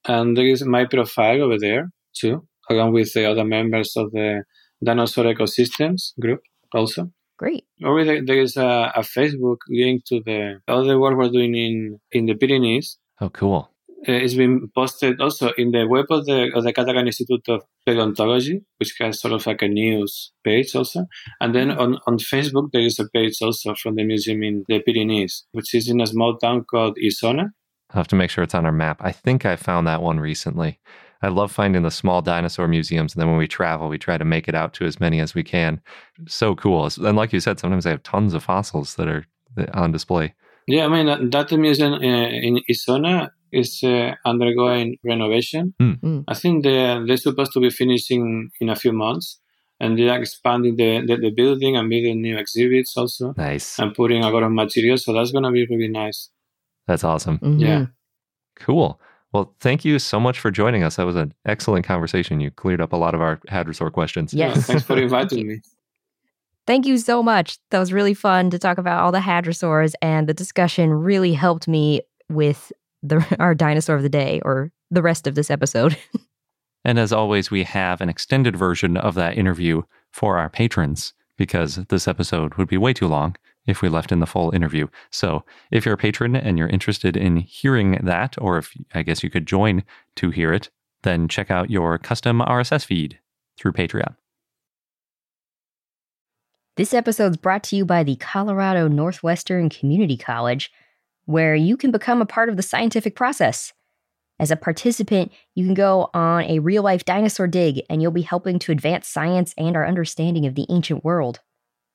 And there is my profile over there too, along with the other members of the Dinosaur Ecosystems group also. Great. Or there, there is a, a Facebook link to the all the work we're doing in, in the Pyrenees. Oh, cool. Uh, it's been posted also in the web of the of the Catalan Institute of Paleontology, which has sort of like a news page also. And then on, on Facebook there is a page also from the museum in the Pyrenees, which is in a small town called Isona. I'll have to make sure it's on our map. I think I found that one recently. I love finding the small dinosaur museums. And then when we travel, we try to make it out to as many as we can. So cool. And like you said, sometimes they have tons of fossils that are on display. Yeah, I mean that, that museum uh, in Isona is uh, undergoing renovation. Mm. Mm. I think they're, they're supposed to be finishing in a few months. And they are expanding the, the, the building and building new exhibits also Nice. and putting a lot of material. So that's going to be really nice. That's awesome. Mhm. Yeah. Cool. Well, thank you so much for joining us. That was an excellent conversation. You cleared up a lot of our Hadrosaur questions. Yes. Yeah, thanks for inviting me. Thank you so much. That was really fun to talk about all the hadrosaurs, and the discussion really helped me with the our dinosaur of the day or the rest of this episode. And as always, we have an extended version of that interview for our patrons because this episode would be way too long if we left in the full interview. So if you're a patron and you're interested in hearing that, or if I guess you could join to hear it, then check out your custom RSS feed through Patreon. This episode's brought to you by the Colorado Northwestern Community College, where you can become a part of the scientific process. As a participant, you can go on a real life dinosaur dig, and you'll be helping to advance science and our understanding of the ancient world.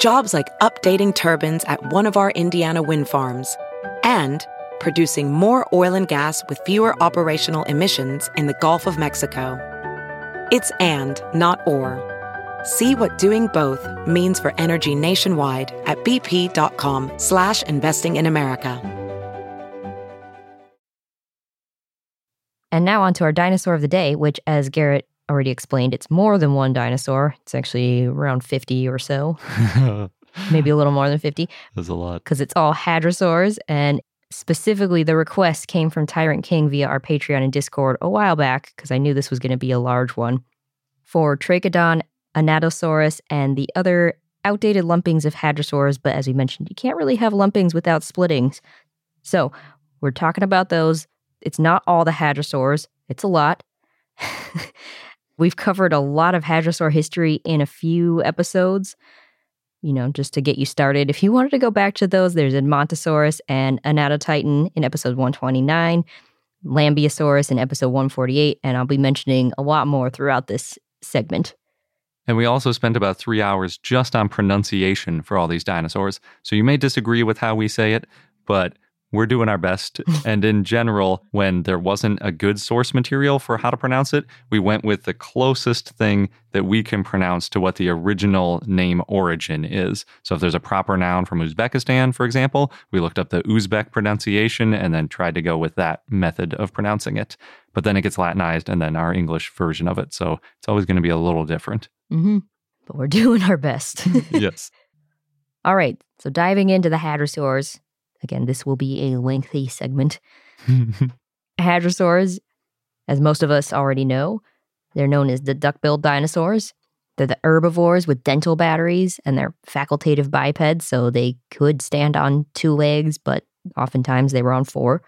Jobs like updating turbines at one of our Indiana wind farms and producing more oil and gas with fewer operational emissions in the Gulf of Mexico. It's and, not or. See what doing both means for energy nationwide at bp.com slash investing in America. And now on to our dinosaur of the day, which, as Garrett already explained, it's more than one dinosaur. It's actually around 50 or so, maybe a little more than 50, That's a lot. because it's all hadrosaurs. And specifically, the request came from Tyrant King via our Patreon and Discord a while back, because I knew this was going to be a large one, for Trachodon, Anatosaurus, and the other outdated lumpings of hadrosaurs. But as we mentioned, you can't really have lumpings without splittings. So we're talking about those. It's not all the hadrosaurs, it's a lot. We've covered a lot of hadrosaur history in a few episodes, you know, just to get you started. If you wanted to go back to those, there's Edmontosaurus and Anatotitan in episode 129, Lambeosaurus in episode 148, and I'll be mentioning a lot more throughout this segment. And we also spent about three hours just on pronunciation for all these dinosaurs. So you may disagree with how we say it, but we're doing our best. and in general, when there wasn't a good source material for how to pronounce it, we went with the closest thing that we can pronounce to what the original name origin is. So if there's a proper noun from Uzbekistan, for example, we looked up the Uzbek pronunciation and then tried to go with that method of pronouncing it. But then it gets Latinized and then our English version of it. So it's always going to be a little different. Mm-hmm. But we're doing our best. yes. All right, so diving into the hadrosaurs. Again, this will be a lengthy segment. Hadrosaurs, as most of us already know, they're known as the duck-billed dinosaurs. They're the herbivores with dental batteries, and they're facultative bipeds, so they could stand on two legs, but oftentimes they were on four.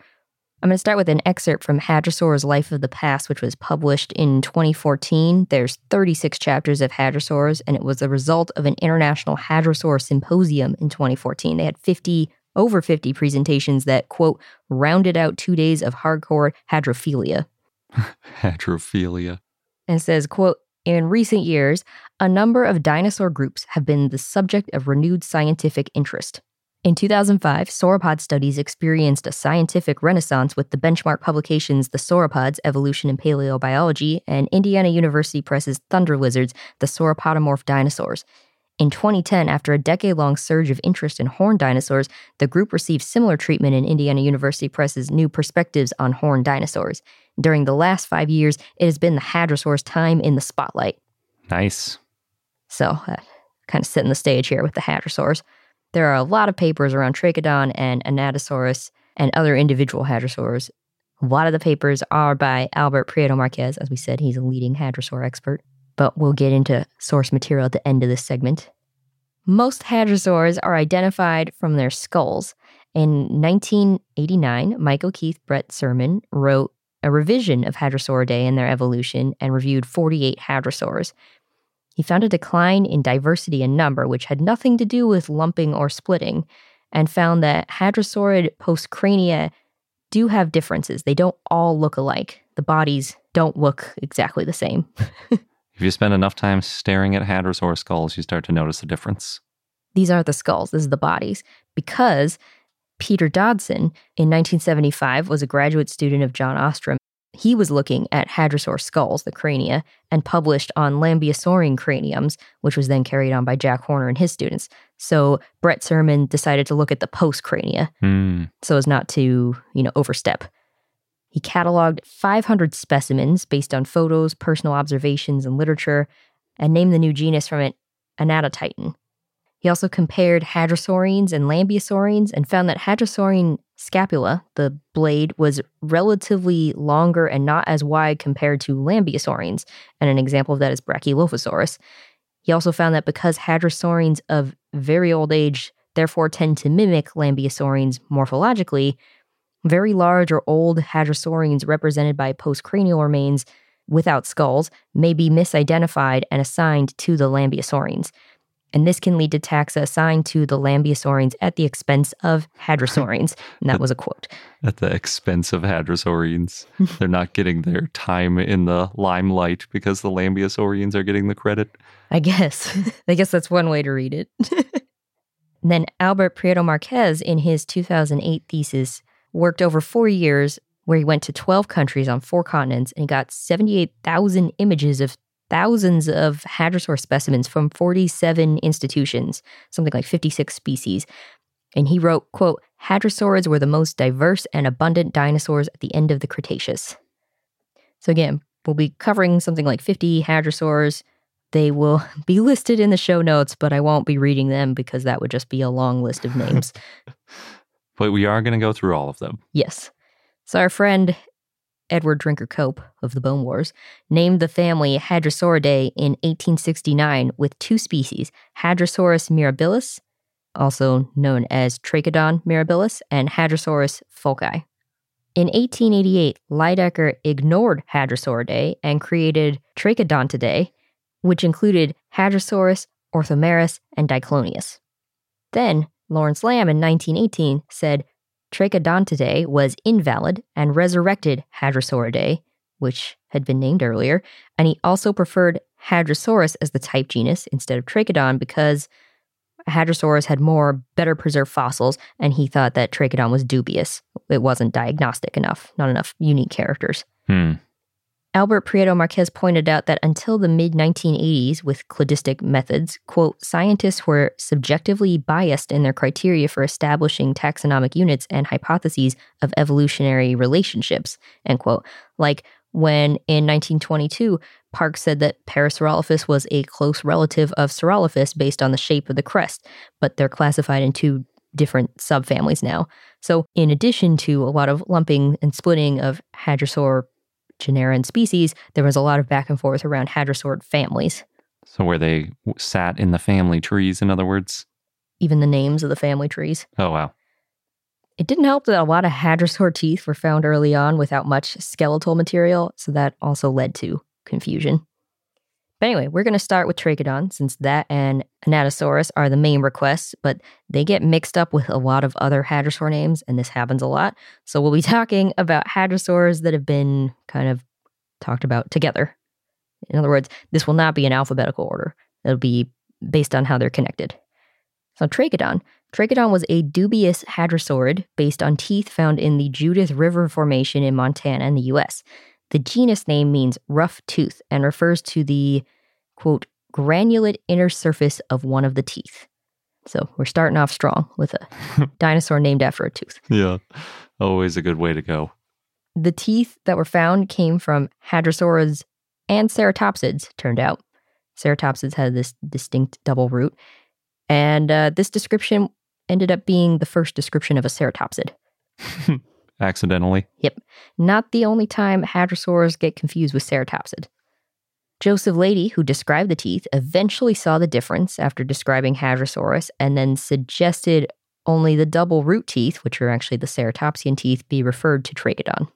I'm going to start with an excerpt from Hadrosaur's Life of the Past, which was published in 2014. There's 36 chapters of hadrosaurs, and it was the result of an international hadrosaur symposium in 2014. They had 50 over 50 presentations that quote rounded out two days of hardcore hadrophilia. Hadrophilia. and says quote in recent years a number of dinosaur groups have been the subject of renewed scientific interest. In 2005 sauropod studies experienced a scientific renaissance with the benchmark publications the sauropods evolution and paleobiology and indiana university press's thunder lizards the sauropodomorph dinosaurs in 2010, after a decade long surge of interest in horned dinosaurs, the group received similar treatment in Indiana University Press's new perspectives on horned dinosaurs. During the last five years, it has been the hadrosaur's time in the spotlight. Nice. So, uh, kind of setting the stage here with the hadrosaurs. There are a lot of papers around Trachodon and Anatosaurus and other individual hadrosaurs. A lot of the papers are by Albert Prieto Marquez. As we said, he's a leading hadrosaur expert but we'll get into source material at the end of this segment. Most hadrosaurs are identified from their skulls. In 1989, Michael Keith Brett-Surman wrote a revision of Hadrosauridae and their evolution and reviewed 48 hadrosaurs. He found a decline in diversity and number, which had nothing to do with lumping or splitting, and found that hadrosaurid postcrania do have differences. They don't all look alike. The bodies don't look exactly the same. If you spend enough time staring at hadrosaur skulls, you start to notice the difference. These aren't the skulls, this is the bodies. Because Peter Dodson in 1975 was a graduate student of John Ostrom. He was looking at hadrosaur skulls, the crania, and published on Lambeosaurine craniums, which was then carried on by Jack Horner and his students. So Brett-Surman decided to look at the post crania Hmm. so as not to, you know, overstep. He cataloged 500 specimens based on photos, personal observations, and literature, and named the new genus from it Anatotitan. He also compared hadrosaurines and lambeosaurines and found that hadrosaurine scapula, the blade, was relatively longer and not as wide compared to lambeosaurines, and an example of that is Brachylophosaurus. He also found that because hadrosaurines of very old age therefore tend to mimic lambeosaurines morphologically, very large or old hadrosaurines represented by postcranial remains without skulls may be misidentified and assigned to the lambeosaurines. And this can lead to taxa assigned to the lambeosaurines at the expense of hadrosaurines. And that was a quote. At the expense of hadrosaurines. They're not getting their time in the limelight because the lambeosaurines are getting the credit. I guess. I guess that's one way to read it. then Albert Prieto Marquez, in his 2008 thesis, worked over four years where he went to 12 countries on four continents and he got 78,000 images of thousands of hadrosaur specimens from 47 institutions, something like 56 species. And he wrote, quote, Hadrosaurs were the most diverse and abundant dinosaurs at the end of the Cretaceous. So again, we'll be covering something like 50 hadrosaurs. They will be listed in the show notes, but I won't be reading them because that would just be a long list of names. but we are going to go through all of them. Yes. So our friend Edward Drinker Cope of the Bone Wars named the family Hadrosauridae in 1869 with two species, Hadrosaurus mirabilis, also known as Trachodon mirabilis, and Hadrosaurus foulkii. In 1888, Lydekker ignored Hadrosauridae and created Trachodontidae, which included Hadrosaurus, Orthomerus, and Diclonius. Then, Lawrence Lambe in 1918 said Trachodontidae was invalid and resurrected Hadrosauridae, which had been named earlier, and he also preferred Hadrosaurus as the type genus instead of Trachodon because Hadrosaurus had more better preserved fossils, and he thought that Trachodon was dubious. It wasn't diagnostic enough, not enough unique characters. Hmm. Albert Prieto Marquez pointed out that until the mid 1980s, with cladistic methods, quote, scientists were subjectively biased in their criteria for establishing taxonomic units and hypotheses of evolutionary relationships, end quote. Like when in 1922, Park said that Parasaurolophus was a close relative of Saurolophus based on the shape of the crest, but they're classified in two different subfamilies now. So, in addition to a lot of lumping and splitting of hadrosaur genera and species, there was a lot of back and forth around hadrosaur families. So, where they sat in the family trees, in other words? Even the names of the family trees. Oh, wow. It didn't help that a lot of hadrosaur teeth were found early on without much skeletal material, so that also led to confusion. But anyway, we're going to start with Trachodon since that and Anatosaurus are the main requests, but they get mixed up with a lot of other hadrosaur names, and this happens a lot. So we'll be talking about hadrosaurs that have been kind of talked about together. In other words, this will not be in alphabetical order, it'll be based on how they're connected. So, Trachodon. Trachodon was a dubious hadrosaurid based on teeth found in the Judith River Formation in Montana in the US. The genus name means rough tooth and refers to the, quote, granulate inner surface of one of the teeth. So we're starting off strong with a dinosaur named after a tooth. Yeah, always a good way to go. The teeth that were found came from hadrosaurids and ceratopsids, turned out. Ceratopsids had this distinct double root. And uh, this description ended up being the first description of a ceratopsid. accidentally. Yep. Not the only time hadrosaurs get confused with ceratopsid. Joseph Leidy, who described the teeth, eventually saw the difference after describing Hadrosaurus and then suggested only the double root teeth, which are actually the ceratopsian teeth, be referred to Trachodon.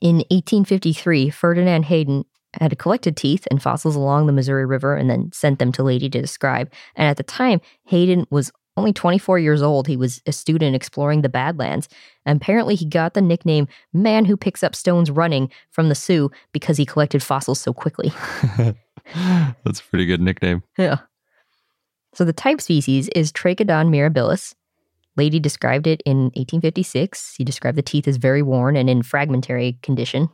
In 1853, Ferdinand Hayden had collected teeth and fossils along the Missouri River and then sent them to Leidy to describe. And at the time, Hayden was only 24 years old, he was a student exploring the Badlands. And apparently, he got the nickname Man Who Picks Up Stones Running from the Sioux because he collected fossils so quickly. That's a pretty good nickname. Yeah. So the type species is Trachodon mirabilis. Leidy described it in 1856. He described the teeth as very worn and in fragmentary condition.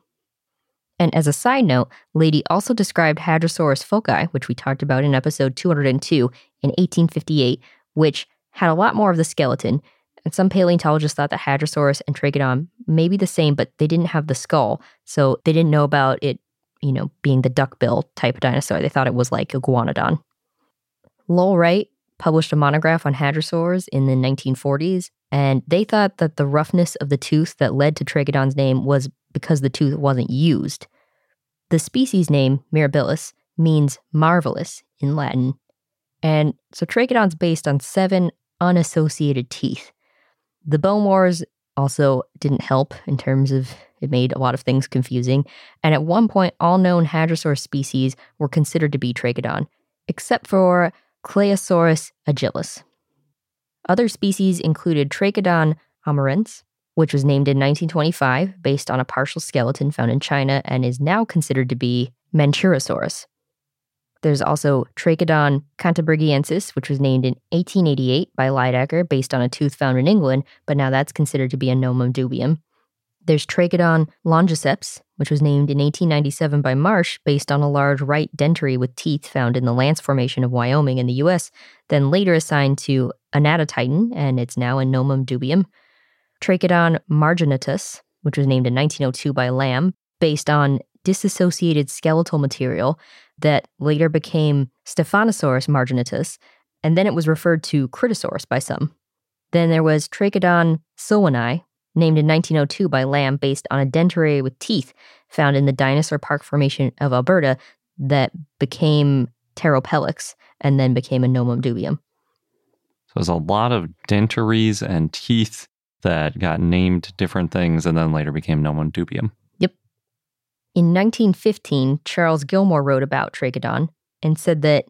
And as a side note, Leidy also described Hadrosaurus foulkii, which we talked about in episode 202 in 1858, which had a lot more of the skeleton. And some paleontologists thought that Hadrosaurus and Trachodon may be the same, but they didn't have the skull. So they didn't know about it, you know, being the duckbill type of dinosaur. They thought it was like a Iguanodon. Lull Wright published a monograph on hadrosaurs in the 1940s, and they thought that the roughness of the tooth that led to Trachodon's name was because the tooth wasn't used. The species name, Mirabilis, means marvelous in Latin, and so Trachodon's based on seven unassociated teeth. The bone wars also didn't help in terms of it made a lot of things confusing. And at one point, all known hadrosaur species were considered to be Trachodon, except for Claosaurus agilis. Other species included Trachodon amurense, which was named in 1925 based on a partial skeleton found in China and is now considered to be Mandschurosaurus. There's also Trachodon cantabrigiensis, which was named in 1888 by Lydekker based on a tooth found in England, but now that's considered to be a nomen dubium. There's Trachodon longiceps, which was named in 1897 by Marsh based on a large right dentary with teeth found in the Lance Formation of Wyoming in the US, then later assigned to Anatotitan, and it's now a Nomen dubium. Trachodon marginatus, which was named in 1902 by Lambe, based on disassociated skeletal material that later became Stephanosaurus marginatus, and then it was referred to Kritosaurus by some. Then there was Trachodon selwyni, named in 1902 by Lambe based on a dentary with teeth found in the Dinosaur Park Formation of Alberta that became Pteropelyx and then became a Nomen dubium. So there's a lot of dentaries and teeth that got named different things and then later became Nomen dubium. In 1915, Charles Gilmore wrote about Trachodon and said that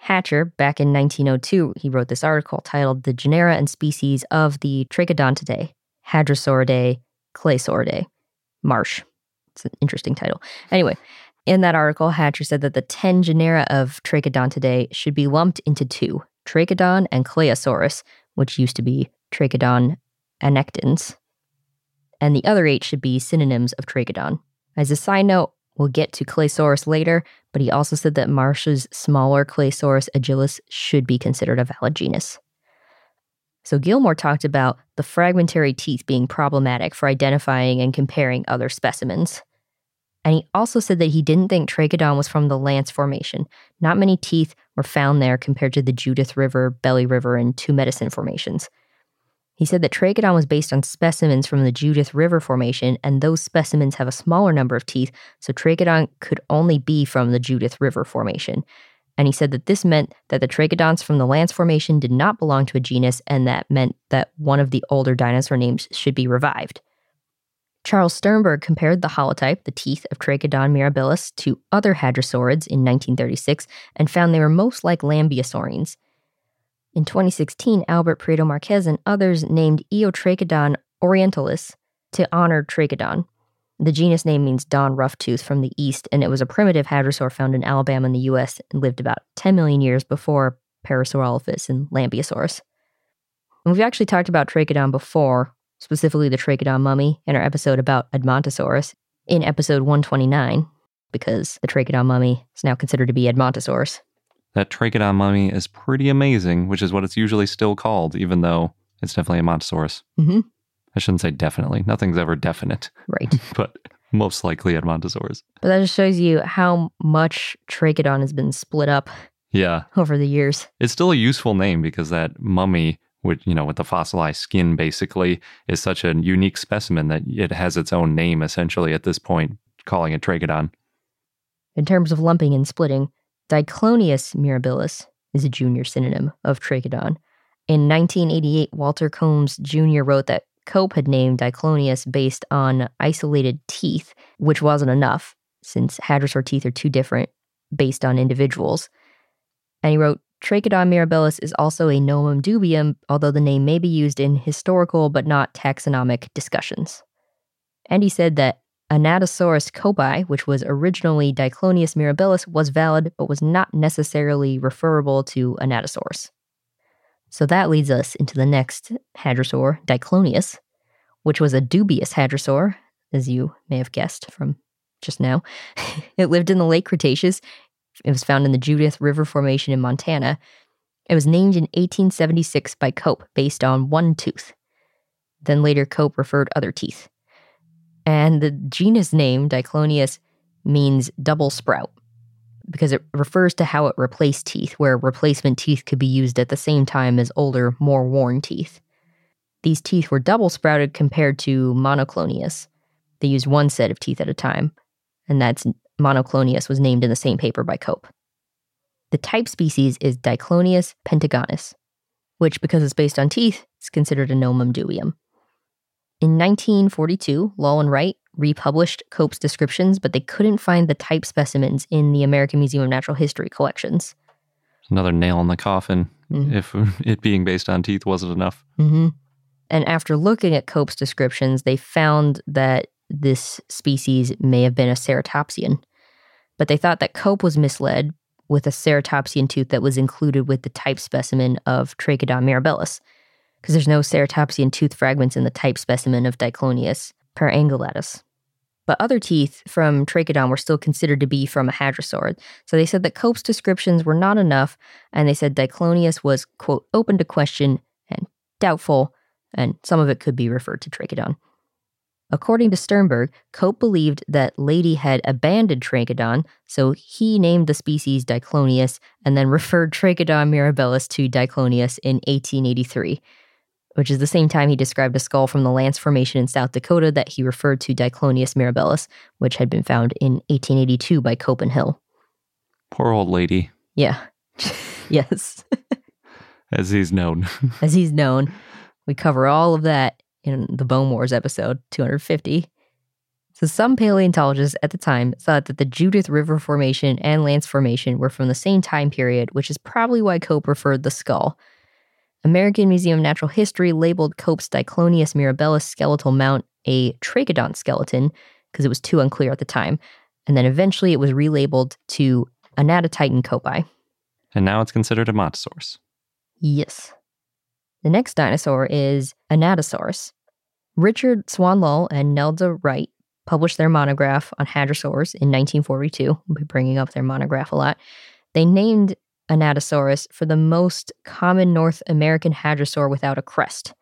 Hatcher, back in 1902, he wrote this article titled The Genera and Species of the Trachodontidae, Hadrosauridae, Claosauridae. Marsh. It's an interesting title. Anyway, in that article, Hatcher said that the 10 genera of Trachodontidae should be lumped into two Trachodon and Claosaurus, which used to be Trachodon annectens. And the other eight should be synonyms of Trachodon. As a side note, we'll get to Claosaurus later, but he also said that Marsh's smaller Claosaurus agilis should be considered a valid genus. So Gilmore talked about the fragmentary teeth being problematic for identifying and comparing other specimens. And he also said that he didn't think Trachodon was from the Lance Formation. Not many teeth were found there compared to the Judith River, Belly River, and Two Medicine formations. He said that Trachodon was based on specimens from the Judith River Formation, and those specimens have a smaller number of teeth, so Trachodon could only be from the Judith River Formation. And he said that this meant that the Trachodons from the Lance Formation did not belong to a genus, and that meant that one of the older dinosaur names should be revived. Charles Sternberg compared the holotype, the teeth of Trachodon mirabilis, to other hadrosaurids in 1936 and found they were most like lambeosaurines. In 2016, Albert Prieto Marquez and others named Eotrachodon orientalis to honor Trachodon. The genus name means dawn roughtoothed from the east, and it was a primitive hadrosaur found in Alabama in the US and lived about 10 million years before Parasaurolophus and Lambeosaurus. And we've actually talked about Trachodon before, specifically the Trachodon mummy, in our episode about Edmontosaurus in episode 129, because the Trachodon mummy is now considered to be Edmontosaurus. That Trachodon mummy is pretty amazing, which is what it's usually still called, even though it's definitely Edmontosaurus. Mm-hmm. I shouldn't say definitely. Nothing's ever definite, Right. but most likely Edmontosaurus. But that just shows you how much Trachodon has been split up Yeah. over the years. It's still a useful name because that mummy, with you know, with the fossilized skin basically, is such a unique specimen that it has its own name essentially at this point, calling it Trachodon. In terms of lumping and splitting, Diclonius mirabilis is a junior synonym of Trachodon. In 1988, Walter Coombs Jr. wrote that Cope had named Diclonius based on isolated teeth, which wasn't enough, since hadrosaur teeth are too different based on individuals. And he wrote, Trachodon mirabilis is also a nomen dubium, although the name may be used in historical but not taxonomic discussions. And he said that Anatosaurus copi, which was originally Diclonius mirabilis, was valid but was not necessarily referable to Anatosaurus. So that leads us into the next hadrosaur, Diclonius, which was a dubious hadrosaur, as you may have guessed from just now. it lived in the late Cretaceous. It was found in the Judith River Formation in Montana. It was named in 1876 by Cope based on one tooth. Then later, Cope referred other teeth. And the genus name, Diclonius, means double sprout because it refers to how it replaced teeth, where replacement teeth could be used at the same time as older, more worn teeth. These teeth were double sprouted compared to monoclonius. They used one set of teeth at a time, and that's monoclonius was named in the same paper by Cope. The type species is Diclonius pentagonus, which, because it's based on teeth, is considered a nomen dubium. In 1942, Lull and Wright republished Cope's descriptions, but they couldn't find the type specimens in the American Museum of Natural History collections. Another nail in the coffin. Mhm. If it being based on teeth wasn't enough. Mm-hmm. And after looking at Cope's descriptions, they found that this species may have been a ceratopsian. But they thought that Cope was misled with a ceratopsian tooth that was included with the type specimen of Trachodon mirabilis, because there's no ceratopsian tooth fragments in the type specimen of Diclonius perangulatus. But other teeth from Trachodon were still considered to be from a hadrosaurid. So they said that Cope's descriptions were not enough, and they said Diclonius was, quote, open to question and doubtful, and some of it could be referred to Trachodon. According to Sternberg, Cope believed that Leidy had abandoned Trachodon, so he named the species Diclonius and then referred Trachodon mirabilis to Diclonius in 1883, which is the same time he described a skull from the Lance Formation in South Dakota that he referred to Diclonius mirabilis, which had been found in 1882 by Cope and Hill. Poor old lady, Yeah. yes. as he's known. As he's known, we cover all of that in the Bone Wars episode 250. So, some paleontologists at the time thought that the Judith River Formation and Lance Formation were from the same time period, which is probably why Cope referred the skull. American Museum of Natural History labeled Cope's Diclonius mirabilis skeletal mount a trachodont skeleton because it was too unclear at the time. And then eventually it was relabeled to Anatotitan copi. and now it's considered Edmontosaurus. Yes. The next dinosaur is Anatosaurus. Richard Swann Lull and Nelda Wright published their monograph on hadrosaurs in 1942. We'll be bringing up their monograph a lot. They named Anatosaurus for the most common North American hadrosaur without a crest.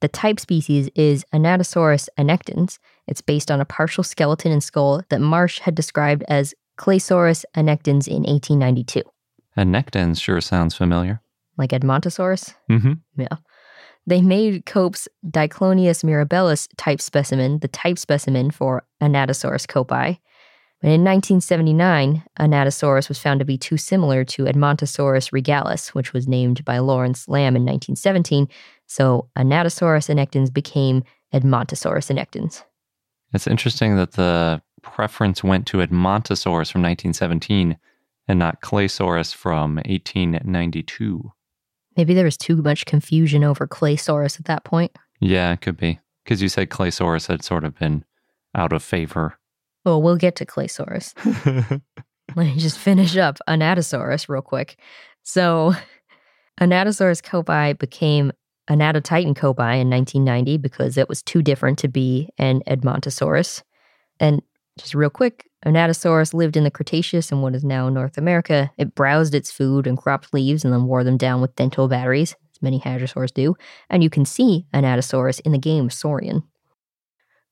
The type species is Anatosaurus annectens. It's based on a partial skeleton and skull that Marsh had described as Claosaurus annectens in 1892. Annectens sure sounds familiar. Like Edmontosaurus? Mm-hmm. Yeah. They made Cope's Diclonius mirabilis type specimen the type specimen for Anatosaurus copi. But in 1979, Anatosaurus was found to be too similar to Edmontosaurus regalis, which was named by Lawrence Lambe in 1917. So Anatosaurus annectens became Edmontosaurus annectens. It's interesting that the preference went to Edmontosaurus from 1917 and not Claosaurus from 1892. Maybe there was too much confusion over Claosaurus at that point. Yeah, it could be. Because you said Claosaurus had sort of been out of favor. Well, we'll get to Claosaurus. Let me just finish up Anatosaurus real quick. So, Anatosaurus copi became Anatotitan copi in 1990 because it was too different to be an Edmontosaurus. And just real quick, Anatosaurus lived in the Cretaceous in what is now North America. It browsed its food and cropped leaves and then wore them down with dental batteries, as many hadrosaurs do. And you can see Anatosaurus in the game Saurian.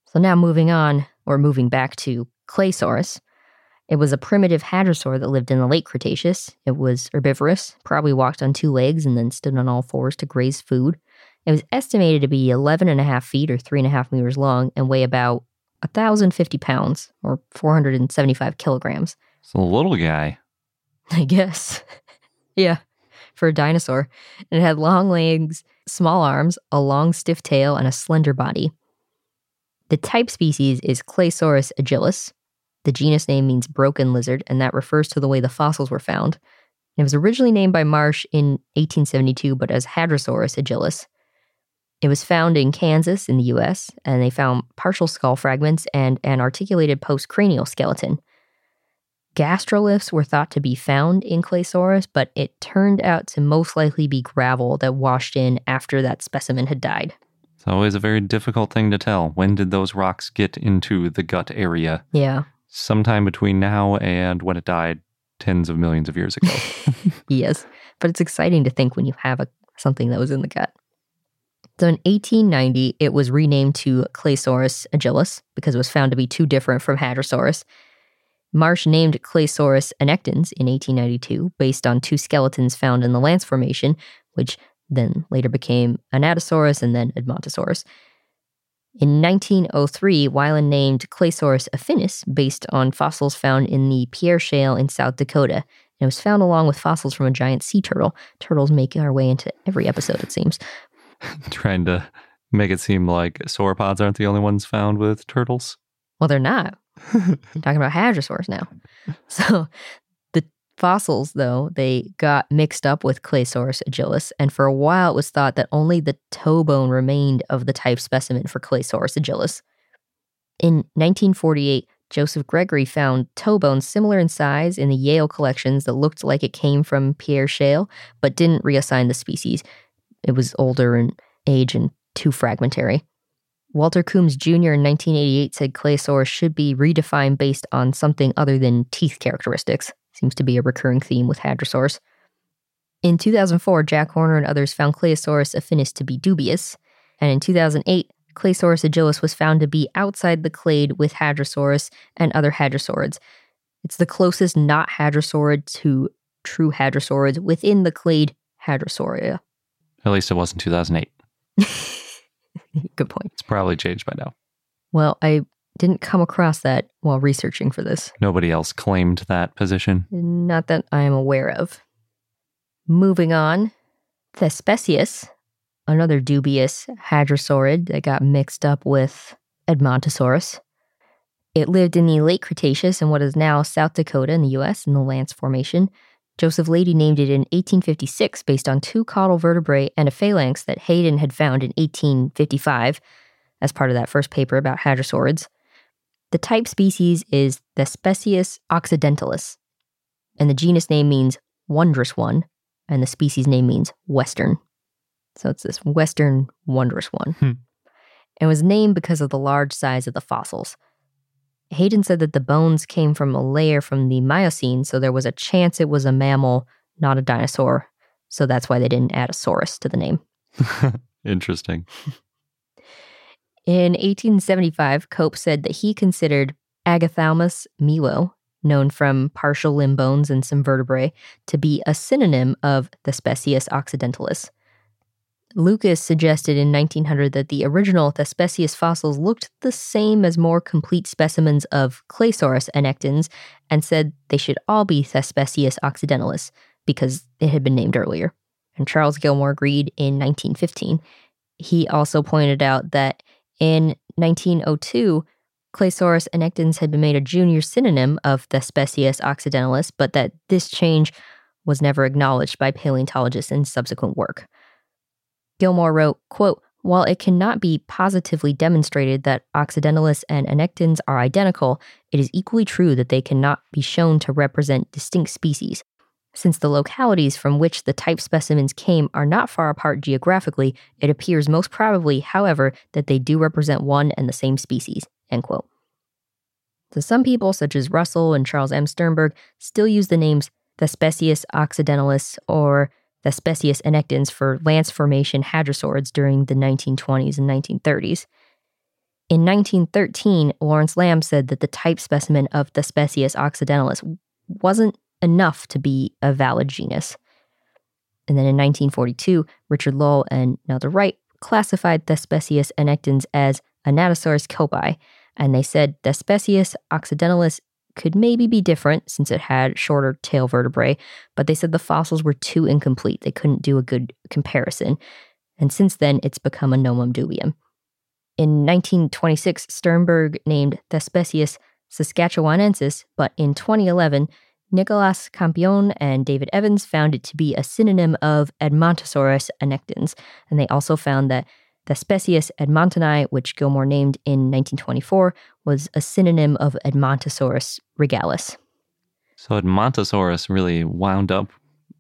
So now moving on, or moving back to Claosaurus. It was a primitive hadrosaur that lived in the late Cretaceous. It was herbivorous, probably walked on two legs and then stood on all fours to graze food. It was estimated to be 11 and a half feet or three and a half meters long and weigh about 1,050 pounds or 475 kilograms. It's a little guy. I guess. yeah, for a dinosaur. And it had long legs, small arms, a long stiff tail, and a slender body. The type species is Claosaurus agilis. The genus name means broken lizard, and that refers to the way the fossils were found. It was originally named by Marsh in 1872, but as Hadrosaurus agilis. It was found in Kansas in the US, and they found partial skull fragments and an articulated postcranial skeleton. Gastroliths were thought to be found in Claosaurus, but it turned out to most likely be gravel that washed in after that specimen had died. It's always a very difficult thing to tell. When did those rocks get into the gut area? Yeah, Sometime between now and when it died tens of millions of years ago. yes. But it's exciting to think when you have a, something that was in the gut. So in 1890, it was renamed to Claosaurus agilis because it was found to be too different from Hadrosaurus. Marsh named Claosaurus annectens in 1892 based on two skeletons found in the Lance Formation, which then later became Anatosaurus and then Edmontosaurus. In 1903, Wieland named Claosaurus affinis based on fossils found in the Pierre Shale in South Dakota. And it was found along with fossils from a giant sea turtle. Turtles make our way into every episode, it seems. Trying to make it seem like sauropods aren't the only ones found with turtles. Well, they're not. talking about hadrosaurs now. So fossils, though, they got mixed up with Claosaurus agilis, and for a while it was thought that only the toe bone remained of the type specimen for Claosaurus agilis. In 1948, Joseph Gregory found toe bones similar in size in the Yale collections that looked like it came from Pierre Shale, but didn't reassign the species. It was older in age and too fragmentary. Walter Coombs Jr. in 1988 said Claosaurus should be redefined based on something other than teeth characteristics. Seems to be a recurring theme with Hadrosaurs. In 2004, Jack Horner and others found Claosaurus affinis to be dubious, and in 2008, Claosaurus agilis was found to be outside the clade with Hadrosaurus and other hadrosaurids. It's the closest not hadrosaurid to true hadrosaurids within the clade Hadrosauria. At least it wasn't 2008. Good point. It's probably changed by now. Well, I didn't come across that while researching for this. Nobody else claimed that position. Not that I am aware of. Moving on, Thespesius, another dubious hadrosaurid that got mixed up with Edmontosaurus. It lived in the late Cretaceous in what is now South Dakota in the US in the Lance Formation. Joseph Leidy named it in 1856 based on two caudal vertebrae and a phalanx that Hayden had found in 1855 as part of that first paper about hadrosaurids. The type species is Thespesius occidentalis, and the genus name means wondrous one, and the species name means western. So it's this western wondrous one. Hmm. And was named because of the large size of the fossils. Hayden said that the bones came from a layer from the Miocene, so there was a chance it was a mammal, not a dinosaur. So that's why they didn't add a saurus to the name. Interesting. In 1875, Cope said that he considered Agathaumas milo, known from partial limb bones and some vertebrae, to be a synonym of the Thespesius occidentalis. Lucas suggested in 1900 that the original Thespesius fossils looked the same as more complete specimens of Claosaurus annectens and said they should all be Thespesius occidentalis because it had been named earlier. And Charles Gilmore agreed in 1915. He also pointed out that in 1902, Claosaurus annectens had been made a junior synonym of Thespesius occidentalis, but that this change was never acknowledged by paleontologists in subsequent work. Gilmore wrote, quote, while it cannot be positively demonstrated that Occidentalis and Annectens are identical, it is equally true that they cannot be shown to represent distinct species. Since the localities from which the type specimens came are not far apart geographically, it appears most probably, however, that they do represent one and the same species. End quote. So some people, such as Russell and Charles M. Sternberg, still use the names Thespesius occidentalis or Thespesius annectens for lance formation hadrosaurids during the 1920s and 1930s. In 1913, Lawrence Lambe said that the type specimen of Thespesius occidentalis wasn't enough to be a valid genus. And then in 1942, Richard Lull and Nelda Wright classified Thespesius annectens as Anatosaurus copi, and they said Thespesius occidentalis could maybe be different since it had shorter tail vertebrae, but they said the fossils were too incomplete. They couldn't do a good comparison. And since then, it's become a nomen dubium. In 1926, Sternberg named Thespesius saskatchewanensis, but in 2011, Nicolas Campione and David Evans found it to be a synonym of Edmontosaurus annectens, and they also found that Thespesius edmontoni, which Gilmore named in 1924, was a synonym of Edmontosaurus regalis. So Edmontosaurus really wound up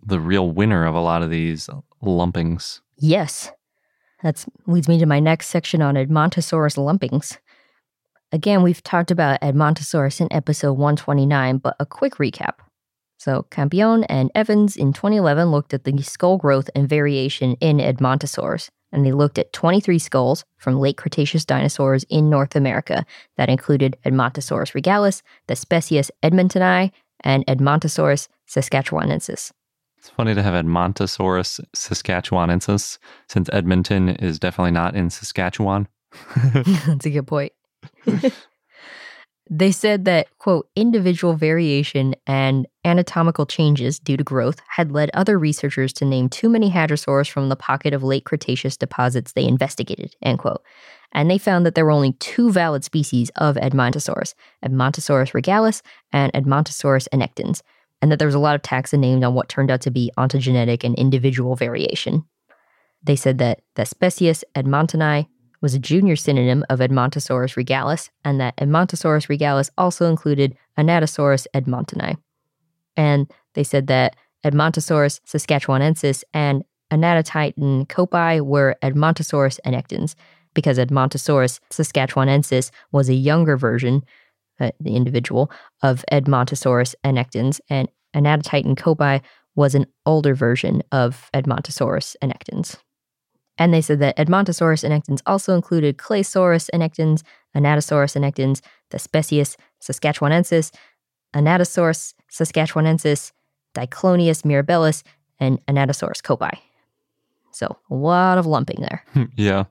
the real winner of a lot of these lumpings. Yes. That leads me to my next section on Edmontosaurus lumpings. Again, we've talked about Edmontosaurus in episode 129, but a quick recap. So, Campione and Evans in 2011 looked at the skull growth and variation in Edmontosaurus and they looked at 23 skulls from late Cretaceous dinosaurs in North America that included Edmontosaurus regalis, Thespesius edmontoni, and Edmontosaurus saskatchewanensis. It's funny to have Edmontosaurus saskatchewanensis since Edmonton is definitely not in Saskatchewan. That's a good point. They said that, quote, individual variation and anatomical changes due to growth had led other researchers to name too many hadrosaurs from the pocket of late Cretaceous deposits they investigated, end quote. And they found that there were only two valid species of Edmontosaurus, Edmontosaurus regalis and Edmontosaurus annectens, and that there was a lot of taxa named on what turned out to be ontogenetic and individual variation. They said that Thespesius edmontoni was a junior synonym of Edmontosaurus regalis, and that Edmontosaurus regalis also included Anatosaurus edmontoni. And they said that Edmontosaurus saskatchewanensis and Anatotitan copi were Edmontosaurus annectens, because Edmontosaurus saskatchewanensis was a younger version, uh, the individual, of Edmontosaurus annectens, and Anatotitan copi was an older version of Edmontosaurus annectens. And they said that Edmontosaurus annectens also included Claosaurus annectens, Anatosaurus annectens, Thespesius saskatchewanensis, Anatosaurus saskatchewanensis, Diclonius mirabilis, and Anatosaurus copi. So a lot of lumping there. yeah.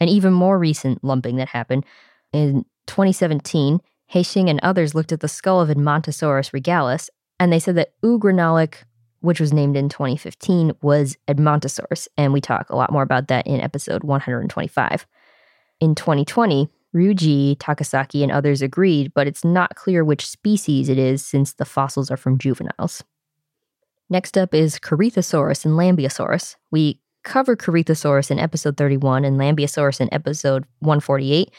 An even more recent lumping that happened in 2017, Xing and others looked at the skull of Edmontosaurus regalis, and they said that Ugrunaaluk, which was named in 2015, was Edmontosaurus, and we talk a lot more about that in episode 125. In 2020, Ryuji, Takasaki, and others agreed, but it's not clear which species it is since the fossils are from juveniles. Next up is Corythosaurus and Lambeosaurus. We cover Corythosaurus in episode 31 and Lambeosaurus in episode 148,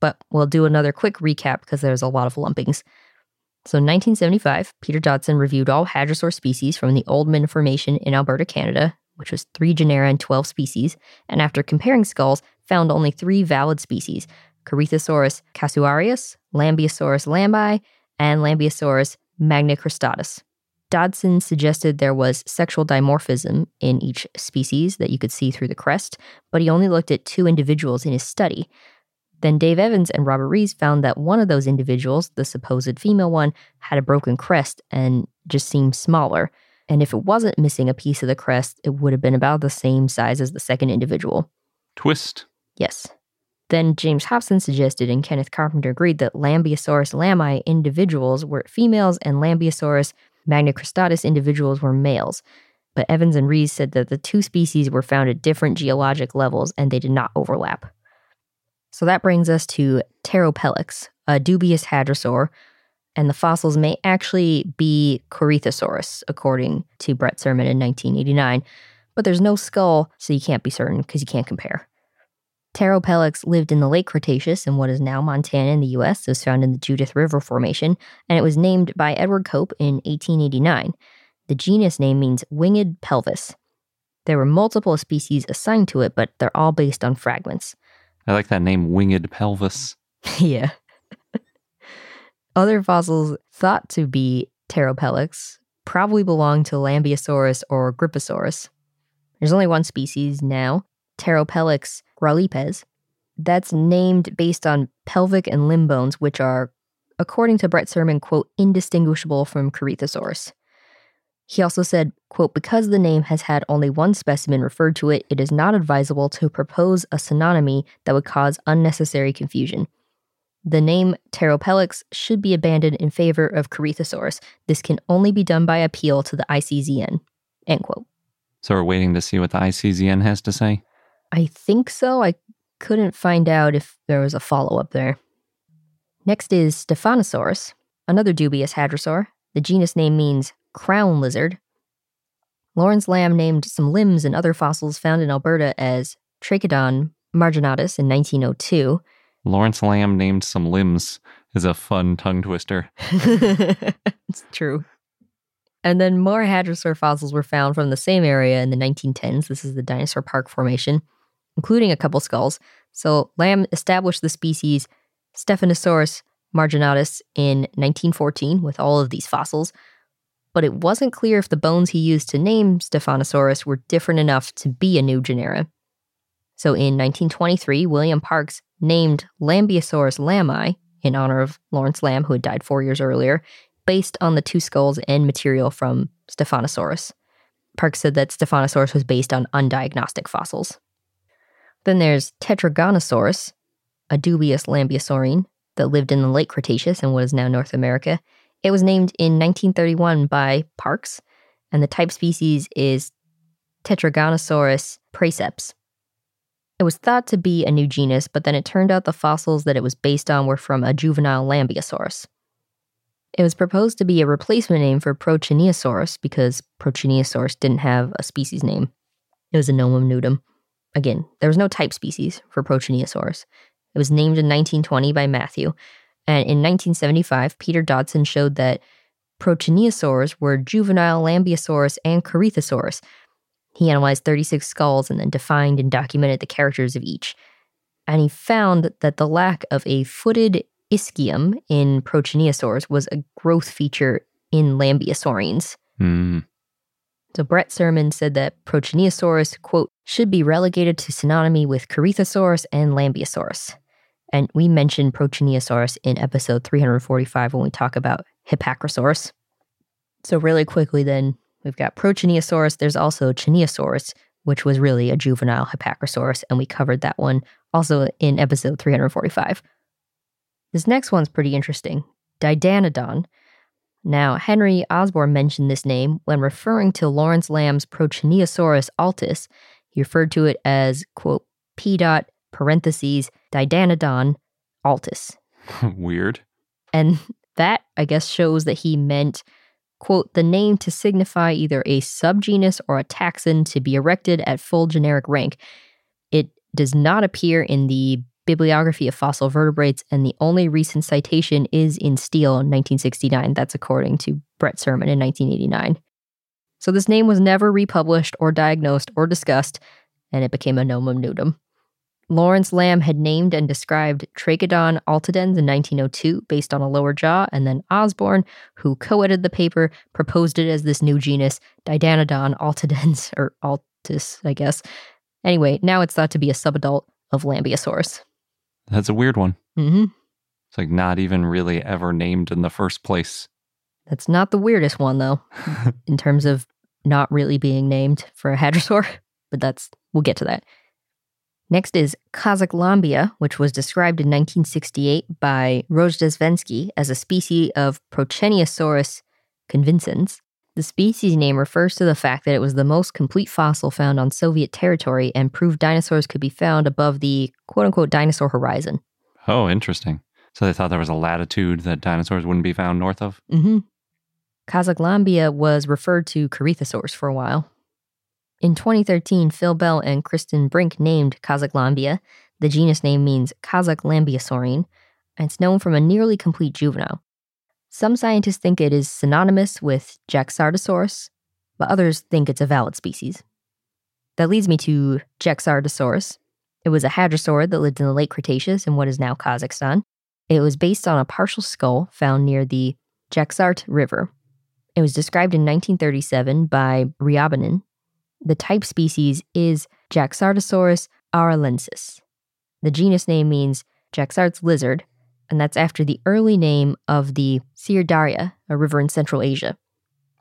but we'll do another quick recap because there's a lot of lumpings. So, in 1975, Peter Dodson reviewed all hadrosaur species from the Oldman Formation in Alberta, Canada, which was three genera and 12 species, and after comparing skulls, found only three valid species Corythosaurus casuarius, Lambeosaurus lambei, and Lambeosaurus magnicristatus. Dodson suggested there was sexual dimorphism in each species that you could see through the crest, but he only looked at two individuals in his study. Then Dave Evans and Robert Rees found that one of those individuals, the supposed female one, had a broken crest and just seemed smaller. And if it wasn't missing a piece of the crest, it would have been about the same size as the second individual. Twist. Yes. Then James Hopson suggested, and Kenneth Carpenter agreed, that Lambeosaurus lambei individuals were females and Lambeosaurus magnicristatus individuals were males. But Evans and Rees said that the two species were found at different geologic levels and they did not overlap. So that brings us to Pteropelyx, a dubious hadrosaur, and the fossils may actually be Corythosaurus, according to Brett Surman in 1989. But there's no skull, so you can't be certain because you can't compare. Pteropelyx lived in the late Cretaceous in what is now Montana in the US. It was found in the Judith River Formation, and it was named by Edward Cope in 1889. The genus name means winged pelvis. There were multiple species assigned to it, but they're all based on fragments. I like that name, winged pelvis. yeah. Other fossils thought to be Pteropelyx probably belong to Lambeosaurus or Gryposaurus. There's only one species now, Pteropelyx grallipes. That's named based on pelvic and limb bones, which are, according to Brett Surman, quote, indistinguishable from Corythosaurus. He also said, quote, because the name has had only one specimen referred to it, it is not advisable to propose a synonymy that would cause unnecessary confusion. The name Pteropelyx should be abandoned in favor of Corythosaurus. This can only be done by appeal to the ICZN. End quote. So we're waiting to see what the ICZN has to say? I think so. I couldn't find out if there was a follow up there. Next is Stephanosaurus, another dubious hadrosaur. The genus name means crown lizard. Lawrence Lambe named some limbs and other fossils found in Alberta as Trachodon marginatus in 1902. Lawrence Lambe named some limbs is a fun tongue twister. it's true. And then more hadrosaur fossils were found from the same area in the 1910s. This is the Dinosaur Park Formation, including a couple skulls. So Lambe established the species Stephanosaurus marginatus in 1914 with all of these fossils, but it wasn't clear if the bones he used to name Stephanosaurus were different enough to be a new genera. So in 1923, William Parks named Lambeosaurus lambei in honor of Lawrence Lambe, who had died four years earlier, based on the two skulls and material from Stephanosaurus. Parks said that Stephanosaurus was based on undiagnostic fossils. Then there's Tetragonosaurus, a dubious lambeosaurine that lived in the late Cretaceous in what is now North America. It was named in 1931 by Parks, and the type species is Tetragonosaurus praeceps. It was thought to be a new genus, but then it turned out the fossils that it was based on were from a juvenile Lambeosaurus. It was proposed to be a replacement name for Procheneosaurus because Procheneosaurus didn't have a species name. It was a nomen nudum. Again, there was no type species for Procheneosaurus. It was named in 1920 by Matthew, and in 1975, Peter Dodson showed that Procheneosaurs were juvenile Lambeosaurus and Corythosaurus. He analyzed 36 skulls and then defined and documented the characters of each. and he found that the lack of a footed ischium in Procheneosaurs was a growth feature in Lambeosaurines. Hmm. So Brett Surman said that Procheneosaurus, quote, should be relegated to synonymy with Corythosaurus and Lambeosaurus. And we mentioned Procheneosaurus in episode 345 when we talk about Hypacrosaurus. So really quickly then, we've got Procheneosaurus, there's also Cheneosaurus, which was really a juvenile Hypacrosaurus, and we covered that one also in episode 345. This next one's pretty interesting Didanodon. Now, Henry Osborn mentioned this name when referring to Lawrence Lambe's Procheneosaurus altus. He referred to it as, quote, P dot parentheses Didanodon altus. Weird. And that, I guess, shows that he meant, quote, the name to signify either a subgenus or a taxon to be erected at full generic rank. It does not appear in the bibliography of fossil vertebrates, and the only recent citation is in Steele in 1969. That's according to Brett Surman in 1989. So this name was never republished or diagnosed or discussed, and it became a nomen nudum. Lawrence Lambe had named and described Trachodon altidens in 1902 based on a lower jaw, and then Osborn, who co edited the paper, proposed it as this new genus, Didanodon altidens, or altis, I guess. Anyway, now it's thought to be a subadult of Lambeosaurus. That's a weird one. hmm It's like not even really ever named in the first place. That's not the weirdest one, though, in terms of not really being named for a hadrosaur, but that's, we'll get to that. Next is Kazaklambia, which was described in 1968 by Rojdestvensky as a species of Procheneosaurus convincens. The species name refers to the fact that it was the most complete fossil found on Soviet territory and proved dinosaurs could be found above the quote unquote dinosaur horizon. Oh, interesting. So they thought there was a latitude that dinosaurs wouldn't be found north of? Mm-hmm. Kazaklambia was referred to Corythosaurs for a while. In 2013, Phil Bell and Kristen Brink named Kazaklambia. The genus name means Kazakh lambeosaurine, and it's known from a nearly complete juvenile. Some scientists think it is synonymous with Jaxartosaurus, but others think it's a valid species. That leads me to Jaxartosaurus. It was a hadrosaur that lived in the late Cretaceous in what is now Kazakhstan. It was based on a partial skull found near the Jaxart River. It was described in 1937 by Ryabinin. The type species is Jaxartosaurus aralensis. The genus name means Jaxart's lizard, and that's after the early name of the Sirdarya, a river in Central Asia.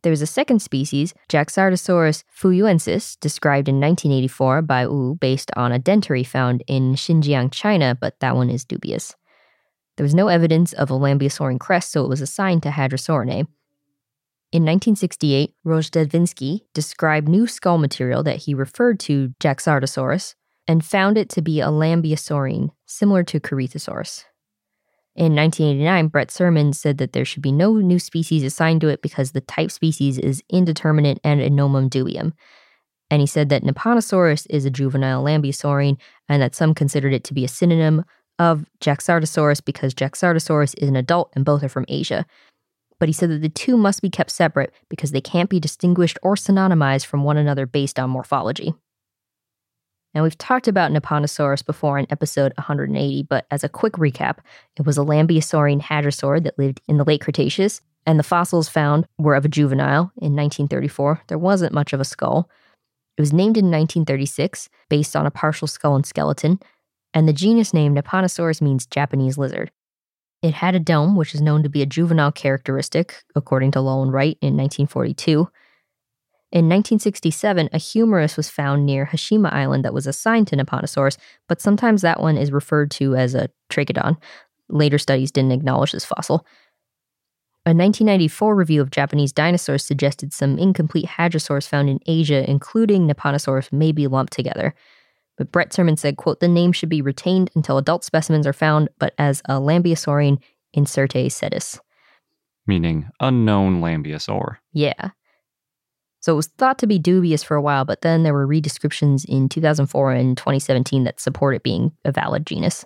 There was a second species, Jaxartosaurus fuyuensis, described in 1984 by Wu based on a dentary found in Xinjiang, China, but that one is dubious. There was no evidence of a lambeosaurine crest, so it was assigned to Hadrosaurinae. In 1968, Rojdestvensky described new skull material that he referred to Jaxartosaurus and found it to be a lambeosaurine, similar to Corythosaurus. In 1989, Brett Surman said that there should be no new species assigned to it because the type species is indeterminate and a nomen dubium. And he said that Nipponosaurus is a juvenile lambeosaurine and that some considered it to be a synonym of Jaxartosaurus because Jaxartosaurus is an adult and both are from Asia. But he said that the two must be kept separate because they can't be distinguished or synonymized from one another based on morphology. Now, we've talked about Nipponosaurus before in episode 180, but as a quick recap, it was a Lambeosaurine hadrosaur that lived in the late Cretaceous, and the fossils found were of a juvenile in 1934. There wasn't much of a skull. It was named in 1936 based on a partial skull and skeleton, and the genus name Nipponosaurus means Japanese lizard. It had a dome, which is known to be a juvenile characteristic, according to Lull and Wright in 1942. In 1967, a humerus was found near Hashima Island that was assigned to Nipponosaurus, but sometimes that one is referred to as a trachodon. Later studies didn't acknowledge this fossil. A 1994 review of Japanese dinosaurs suggested some incomplete hadrosaurs found in Asia, including Nipponosaurus, may be lumped together. But Brett Surman said, quote, the name should be retained until adult specimens are found, but as a Lambeosaurine incertae sedis. Meaning unknown lambeosaur. Yeah. So it was thought to be dubious for a while, but then there were redescriptions in 2004 and 2017 that support it being a valid genus.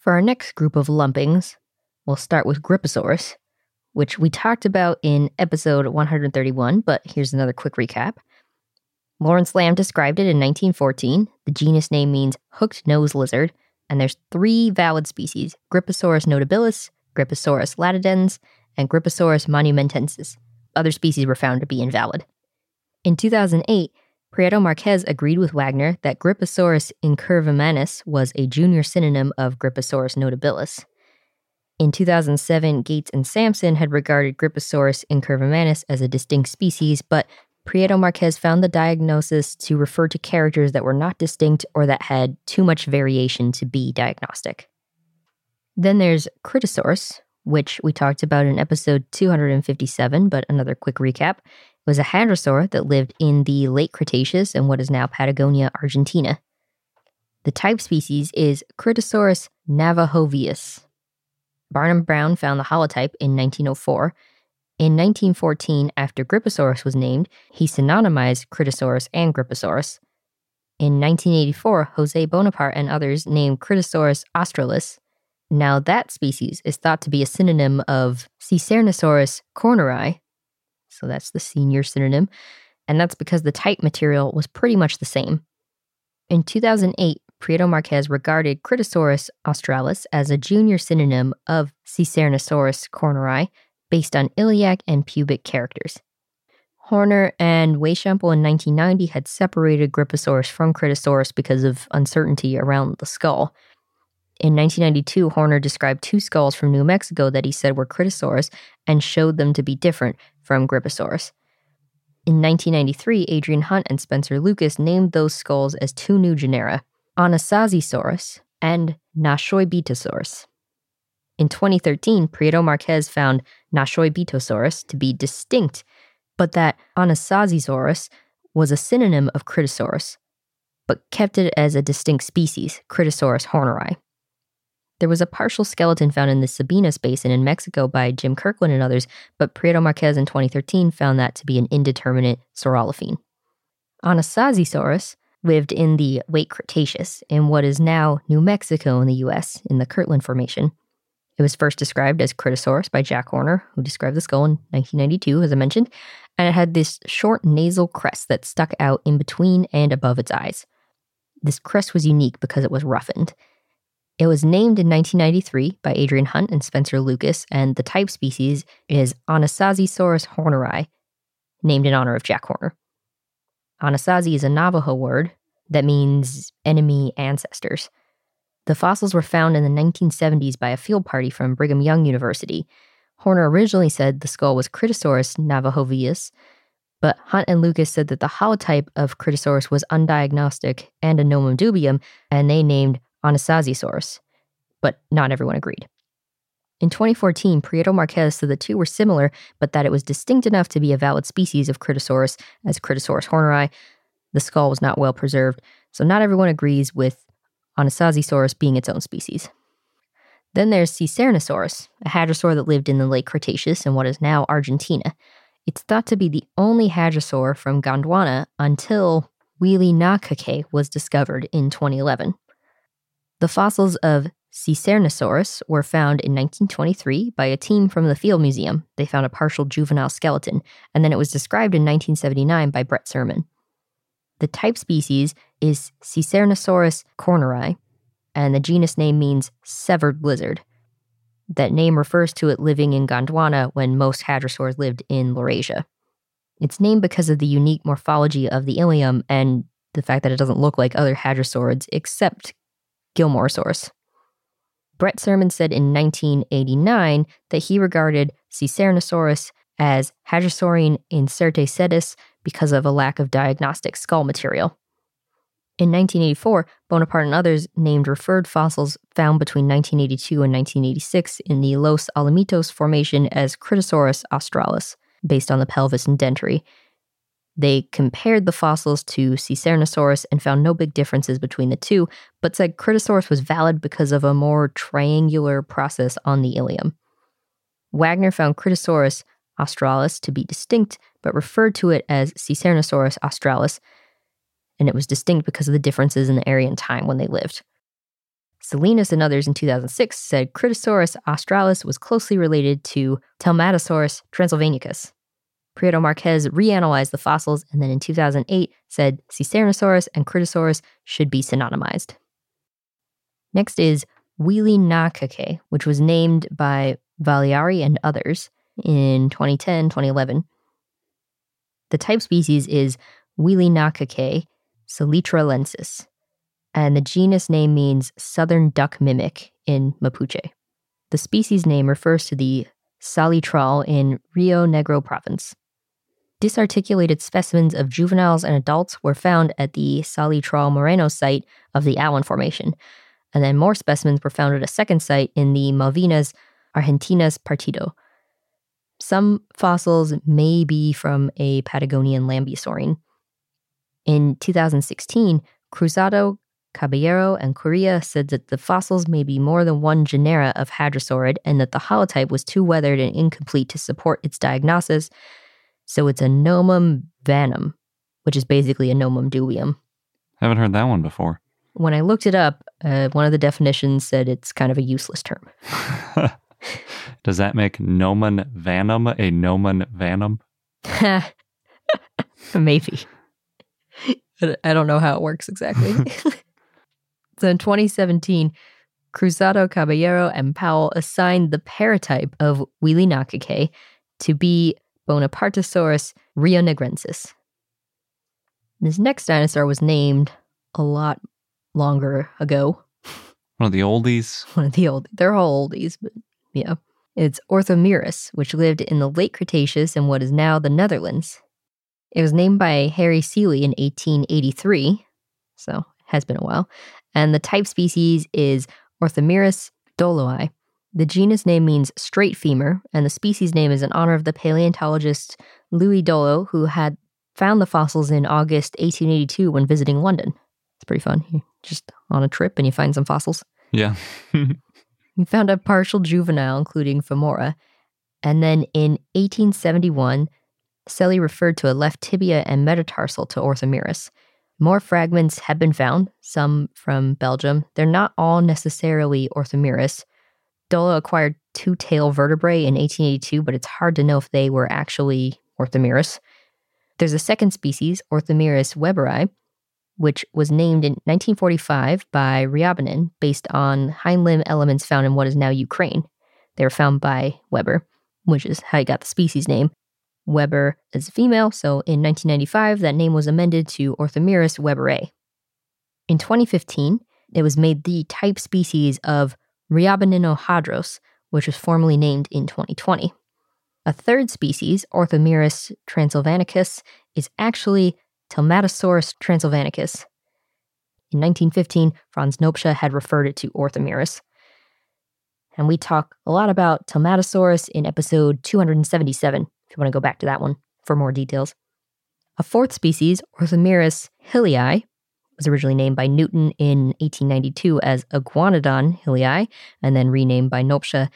For our next group of lumpings, we'll start with Gryposaurus, which we talked about in episode 131, but here's another quick recap. Lawrence Lambe described it in 1914. The genus name means hooked nose lizard, and there's three valid species Gryposaurus notabilis, Gryposaurus latidens, and Gryposaurus monumentensis. Other species were found to be invalid. In 2008, Prieto Marquez agreed with Wagner that Gryposaurus incurvimanus was a junior synonym of Gryposaurus notabilis. In 2007, Gates and Sampson had regarded Gryposaurus incurvimanus as a distinct species, but Prieto Marquez found the diagnosis to refer to characters that were not distinct or that had too much variation to be diagnostic. Then there's Kritosaurus, which we talked about in episode 257, but another quick recap was a hadrosaur that lived in the late Cretaceous in what is now Patagonia, Argentina. The type species is Kritosaurus navajovius. Barnum Brown found the holotype in 1904. In 1914, after Gryposaurus was named, he synonymized Kritosaurus and Gryposaurus. In 1984, Jose Bonaparte and others named Kritosaurus australis. Now, that species is thought to be a synonym of Secernosaurus koerneri, so that's the senior synonym, and that's because the type material was pretty much the same. In 2008, Prieto Marquez regarded Kritosaurus australis as a junior synonym of Secernosaurus koerneri based on iliac and pubic characters. Horner and Weishampel in 1990 had separated Gryposaurus from Kritosaurus because of uncertainty around the skull. In 1992, Horner described two skulls from New Mexico that he said were Kritosaurus and showed them to be different from Gryposaurus. In 1993, Adrian Hunt and Spencer Lucas named those skulls as two new genera, Anasazisaurus and Naashoibitosaurus. In 2013, Prieto Marquez found Naashoibitosaurus to be distinct, but that Anasazisaurus was a synonym of Kritosaurus, but kept it as a distinct species, Kritosaurus horneri. There was a partial skeleton found in the Sabinas Basin in Mexico by Jim Kirkland and others, but Prieto Marquez in 2013 found that to be an indeterminate saurolophine. Anasazisaurus lived in the late Cretaceous in what is now New Mexico in the US in the Kirtland Formation. It was first described as Kritosaurus by Jack Horner, who described the skull in 1992, as I mentioned, and it had this short nasal crest that stuck out in between and above its eyes. This crest was unique because it was roughened. It was named in 1993 by Adrian Hunt and Spencer Lucas, and the type species is Anasazisaurus horneri, named in honor of Jack Horner. Anasazi is a Navajo word that means enemy ancestors. The fossils were found in the 1970s by a field party from Brigham Young University. Horner originally said the skull was Kritosaurus navajovius, but Hunt and Lucas said that the holotype of Kritosaurus was undiagnostic and a nomen dubium, and they named Anasazisaurus, but not everyone agreed. In 2014, Prieto Marquez said the two were similar, but that it was distinct enough to be a valid species of Kritosaurus as Kritosaurus horneri. The skull was not well preserved, so not everyone agrees with Anasazisaurus being its own species. Then there's Secernosaurus, a hadrosaur that lived in the late Cretaceous in what is now Argentina. It's thought to be the only hadrosaur from Gondwana until Wheelie was discovered in 2011. The fossils of Secernosaurus were found in 1923 by a team from the Field Museum. They found a partial juvenile skeleton, and then it was described in 1979 by Brett Surman. The type species is Secernosaurus koerneri. and the genus name means severed lizard. That name refers to it living in Gondwana when most hadrosaurs lived in Laurasia. It's named because of the unique morphology of the ilium and the fact that it doesn't look like other hadrosaurs except Gilmoresaurus. Brett Surman said in 1989 that he regarded Secernosaurus as Hadrosaurine incertae sedis because of a lack of diagnostic skull material. In 1984, Bonaparte and others named referred fossils found between 1982 and 1986 in the Los Alamitos Formation as Kritosaurus australis, based on the pelvis and dentary. They compared the fossils to Secernosaurus and found no big differences between the two, but said Kritosaurus was valid because of a more triangular process on the ilium. Wagner found Kritosaurus australis to be distinct, but referred to it as Secernosaurus australis and it was distinct because of the differences in the area and time when they lived. Salinas and others in 2006 said Kritosaurus australis was closely related to Telmatosaurus transylvanicus. Prieto Marquez reanalyzed the fossils and then in 2008 said Secernosaurus and Kritosaurus should be synonymized. Next is Willinakaqe, which was named by Valieri and others in 2010 2011. The type species is Willinakaqe, Salitralensis, and the genus name means southern duck mimic in Mapuche. The species name refers to the salitral in Rio Negro province. Disarticulated specimens of juveniles and adults were found at the Salitral Moreno site of the Allen Formation, and then more specimens were found at a second site in the Malvinas Argentinas Partido. Some fossils may be from a Patagonian lambeosaurine. In 2016, Cruzado, Caballero, and Correa said that the fossils may be more than one genera of hadrosaurid and that the holotype was too weathered and incomplete to support its diagnosis, so it's a nomen vanum, which is basically a nomen dubium. Haven't heard that one before. When I looked it up, uh, one of the definitions said it's kind of a useless term. Does that make nomen vanum a nomen vanum? Maybe. I don't know how it works exactly. So in 2017, Cruzado Caballero and Powell assigned the paratype of Willinakaqe to be Bonapartesaurus rionegrensis. This next dinosaur was named a lot longer ago. One of the oldies. One of the old. They're all oldies, but yeah. It's Orthomerus, which lived in the late Cretaceous in what is now the Netherlands. It was named by Harry Seeley in 1883, so it has been a while. And the type species is Orthomerus dolloi. The genus name means straight femur, and the species name is in honor of the paleontologist Louis Dollo, who had found the fossils in August 1882 when visiting London. It's pretty fun. You're just on a trip and you find some fossils. Yeah. he found a partial juvenile, including femora. And then in 1871, Seeley referred to a left tibia and metatarsal to Orthomerus. More fragments have been found, some from Belgium. They're not all necessarily Orthomerus. Dollo acquired two tail vertebrae in 1882, but it's hard to know if they were actually Orthomerus. There's a second species, Orthomerus weberi, which was named in 1945 by Ryabinin based on hind limb elements found in what is now Ukraine. They were found by Weber, which is how he got the species name. Weber as a female, so in 1995, that name was amended to Orthomerus weberi. In 2015, it was made the type species of Riabininohadros, which was formally named in 2020. A third species, Orthomerus transylvanicus, is actually Telmatosaurus transylvanicus. In 1915, Franz Nopcsa had referred it to Orthomerus. And we talk a lot about Telmatosaurus in episode 277 if you want to go back to that one for more details. A fourth species, Orthomerus hillei, was originally named by Newton in 1892 as Iguanodon hillei and then renamed by Nopcsa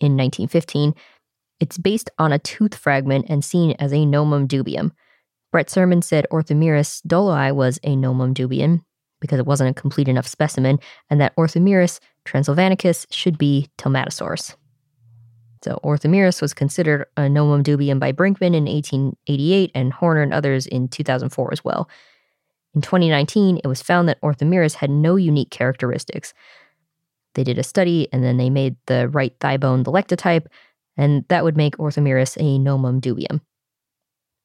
in 1915. It's based on a tooth fragment and seen as a nomen dubium. Brett Surman said Orthomerus dolloi was a nomen dubium because it wasn't a complete enough specimen, and that Orthomerus transylvanicus should be Telmatosaurus. So Orthomerus was considered a nomen dubium by Brinkman in 1888 and Horner and others in 2004 as well. In 2019, it was found that Orthomerus had no unique characteristics. They did a study and then they made the right thigh bone the lectotype, and that would make Orthomerus a nomen dubium.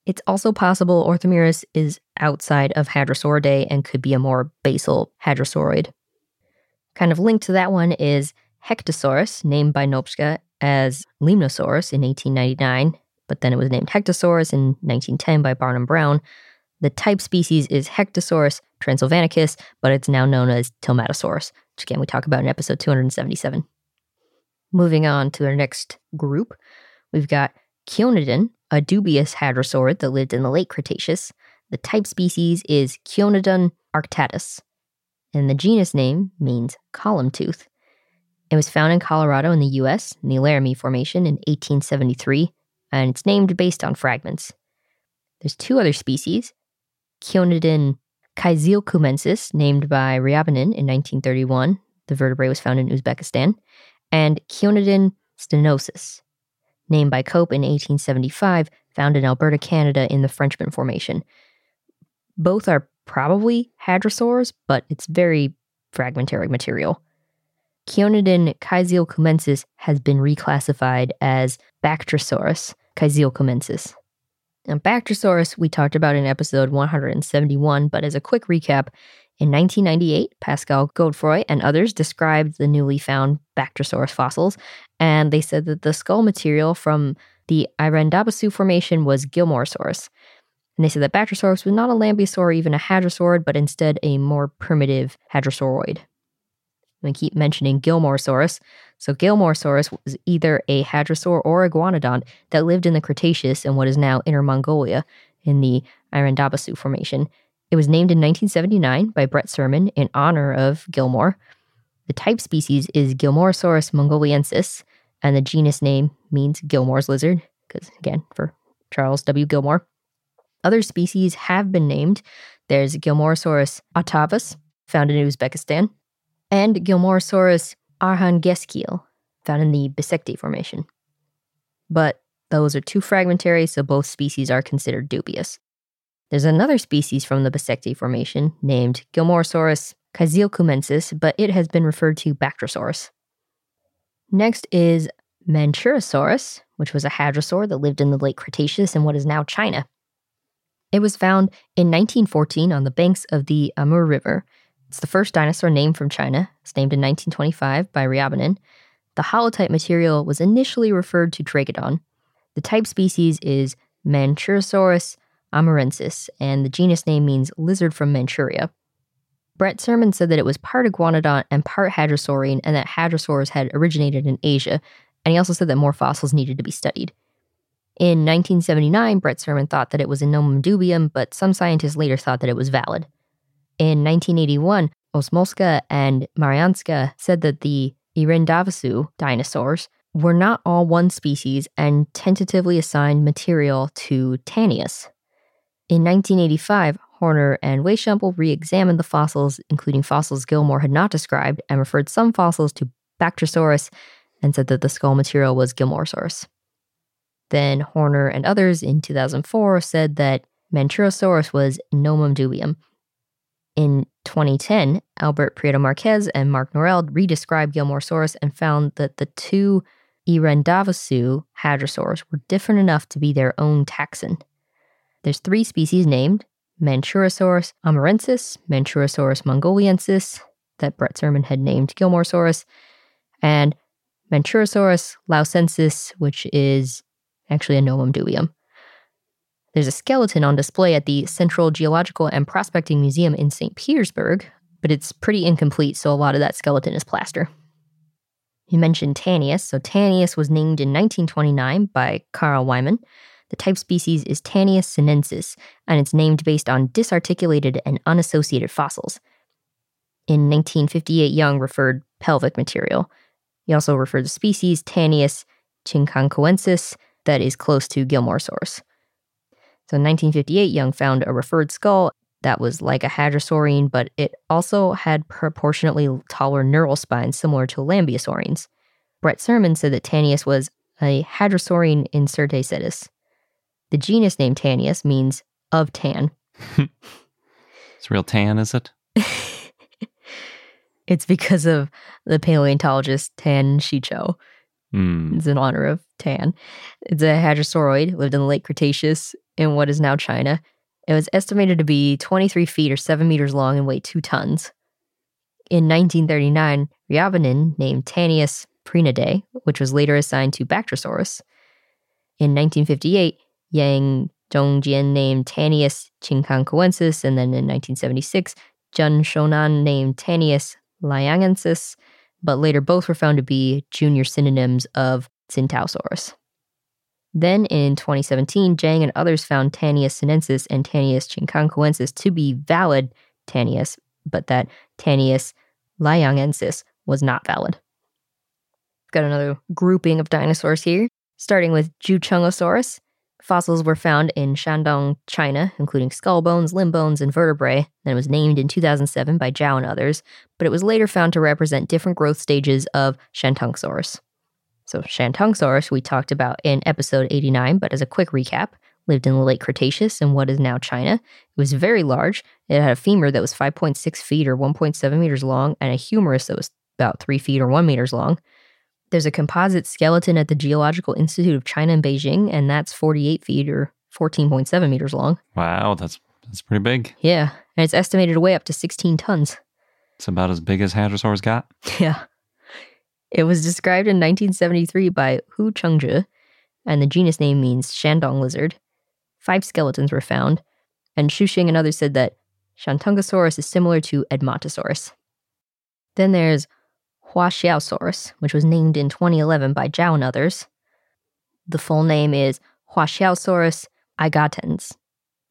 It's also possible Orthomerus is outside of Hadrosauridae and could be a more basal hadrosauroid. Kind of linked to that one is Hecatasaurus, named by Nopcsa as Limnosaurus in 1899, but then it was named Hecatasaurus in 1910 by Barnum Brown. The type species is Hecatasaurus transylvanicus, but it's now known as Telmatosaurus, which again we talk about in episode 277. Moving on to our next group, we've got Cionodon, a dubious hadrosaurid that lived in the late Cretaceous. The type species is Cionodon arctatus, and the genus name means column tooth. It was found in Colorado in the US in the Laramie Formation in 1873, and it's named based on fragments. There's two other species, Cionodon kizilkumensis, named by Ryabinin in 1931. The vertebrae was found in Uzbekistan, and Cionodon stenopsis, named by Cope in 1875, found in Alberta, Canada in the Frenchman Formation. Both are probably hadrosaurs, but it's very fragmentary material. Cionodon kizilkumensis has been reclassified as Bactrosaurus kizilkumensis. Now, Bactrosaurus we talked about in episode 171, but as a quick recap, in 1998, Pascal Godefroit and others described the newly found Bactrosaurus fossils, and they said that the skull material from the Iren Dabasu Formation was Gilmoresaurus. And they said that Bactrosaurus was not a lambeosaur or even a hadrosaurid, but instead a more primitive hadrosauroid. I keep mentioning Gilmoresaurus. So Gilmoresaurus was either a hadrosaur or a iguanodont that lived in the Cretaceous in what is now Inner Mongolia in the Iren Dabasu Formation. It was named in 1979 by Brett Surman in honor of Gilmore. The type species is Gilmoresaurus mongoliensis, and the genus name means Gilmore's lizard, because again, for Charles W. Gilmore. Other species have been named. There's Gilmoresaurus autavus, found in Uzbekistan, and Gilmoresaurus arkhangelskyi, found in the Bisekti Formation. But those are too fragmentary, so both species are considered dubious. There's another species from the Bisekti Formation named Gilmoresaurus kizilkumensis, but it has been referred to Bactrosaurus. Next is Mandschurosaurus, which was a hadrosaur that lived in the late Cretaceous in what is now China. It was found in 1914 on the banks of the Amur River. It's the first dinosaur named from China. It's named in 1925 by Ryabinin. The holotype material was initially referred to Trachodon. The type species is Mandschurosaurus amurensis, and the genus name means lizard from Manchuria. Brett Surman said that it was part iguanodont and part hadrosaurine, and that hadrosaurs had originated in Asia, and he also said that more fossils needed to be studied. In 1979, Brett Surman thought that it was a nomen dubium, but some scientists later thought that it was valid. In 1981, Osmolska and Marianska said that the Iren Dabasu dinosaurs were not all one species and tentatively assigned material to Tanius. In 1985, Horner and Weishampel re examined the fossils, including fossils Gilmore had not described, and referred some fossils to Bactrosaurus and said that the skull material was Gilmoresaurus. Then Horner and others in 2004 said that Mandschurosaurus was Nomen dubium. In 2010, Albert Prieto Marquez and Mark Norell redescribed Gilmoresaurus and found that the two Iren Dabasu hadrosaurs were different enough to be their own taxon. There's three species named Mandschurosaurus amurensis, Mandschurosaurus mongoliensis, that Brett Surman had named Gilmoresaurus, and Mandschurosaurus laosensis, which is actually a dubium. There's a skeleton on display at the Central Geological and Prospecting Museum in St. Petersburg, but it's pretty incomplete, so a lot of that skeleton is plaster. You mentioned Tanius, so Tanius was named in 1929 by Carl Wiman. The type species is Tanius sinensis, and it's named based on disarticulated and unassociated fossils. In 1958, Young referred pelvic material. He also referred the species Tanius chinkankoensis that is close to Gilmoresaurus. So in 1958, Young found a referred skull that was like a hadrosaurian, but it also had proportionately taller neural spines similar to lambeosaurians. Brett Surman said that Tanius was a hadrosaurian in Cetus. The genus name Tanius means of tan. It's real tan, is it? It's because of the paleontologist Tan Shicho. Hmm. It's in honor of Tan. It's a hadrosauroid, lived in the late Cretaceous in what is now China. It was estimated to be 23 feet or 7 meters long and weigh 2 tons. In 1939, Ryabinin named Tanius prenidae, which was later assigned to Bactrosaurus. In 1958, Yang Zhongjian named Tanius chinkankoensis, and then in 1976, Jun Shonan named Tanius laiyangensis, but later both were found to be junior synonyms of Tsintaosaurus. Then in 2017, Jang and others found Tanius sinensis and Tanius chinkankoensis to be valid Tanius, but that Tanius laiyangensis was not valid. Got another grouping of dinosaurs here, starting with Zhuchengosaurus. Fossils were found in Shandong, China, including skull bones, limb bones, and vertebrae, and it was named in 2007 by Zhao and others, but it was later found to represent different growth stages of Shantungosaurus. So, Shantungosaurus we talked about in episode 89, but as a quick recap, lived in the late Cretaceous in what is now China. It was very large. It had a femur that was 5.6 feet or 1.7 meters long, and a humerus that was about 3 feet or 1 meters long. There's a composite skeleton at the Geological Institute of China in Beijing, and that's 48 feet or 14.7 meters long. Wow, that's that's pretty big. Yeah, and it's estimated to weigh up to 16 tons. It's about as big as Hadrosaurus got. Yeah. It was described in 1973 by Hu Chengzhi, and the genus name means Shandong lizard. Five skeletons were found, and Shuxing and others said that Shantungosaurus is similar to Edmontosaurus. Then there's Huaxiaosaurus, which was named in 2011 by Zhao and others. The full name is Huaxiaosaurus aigahtens.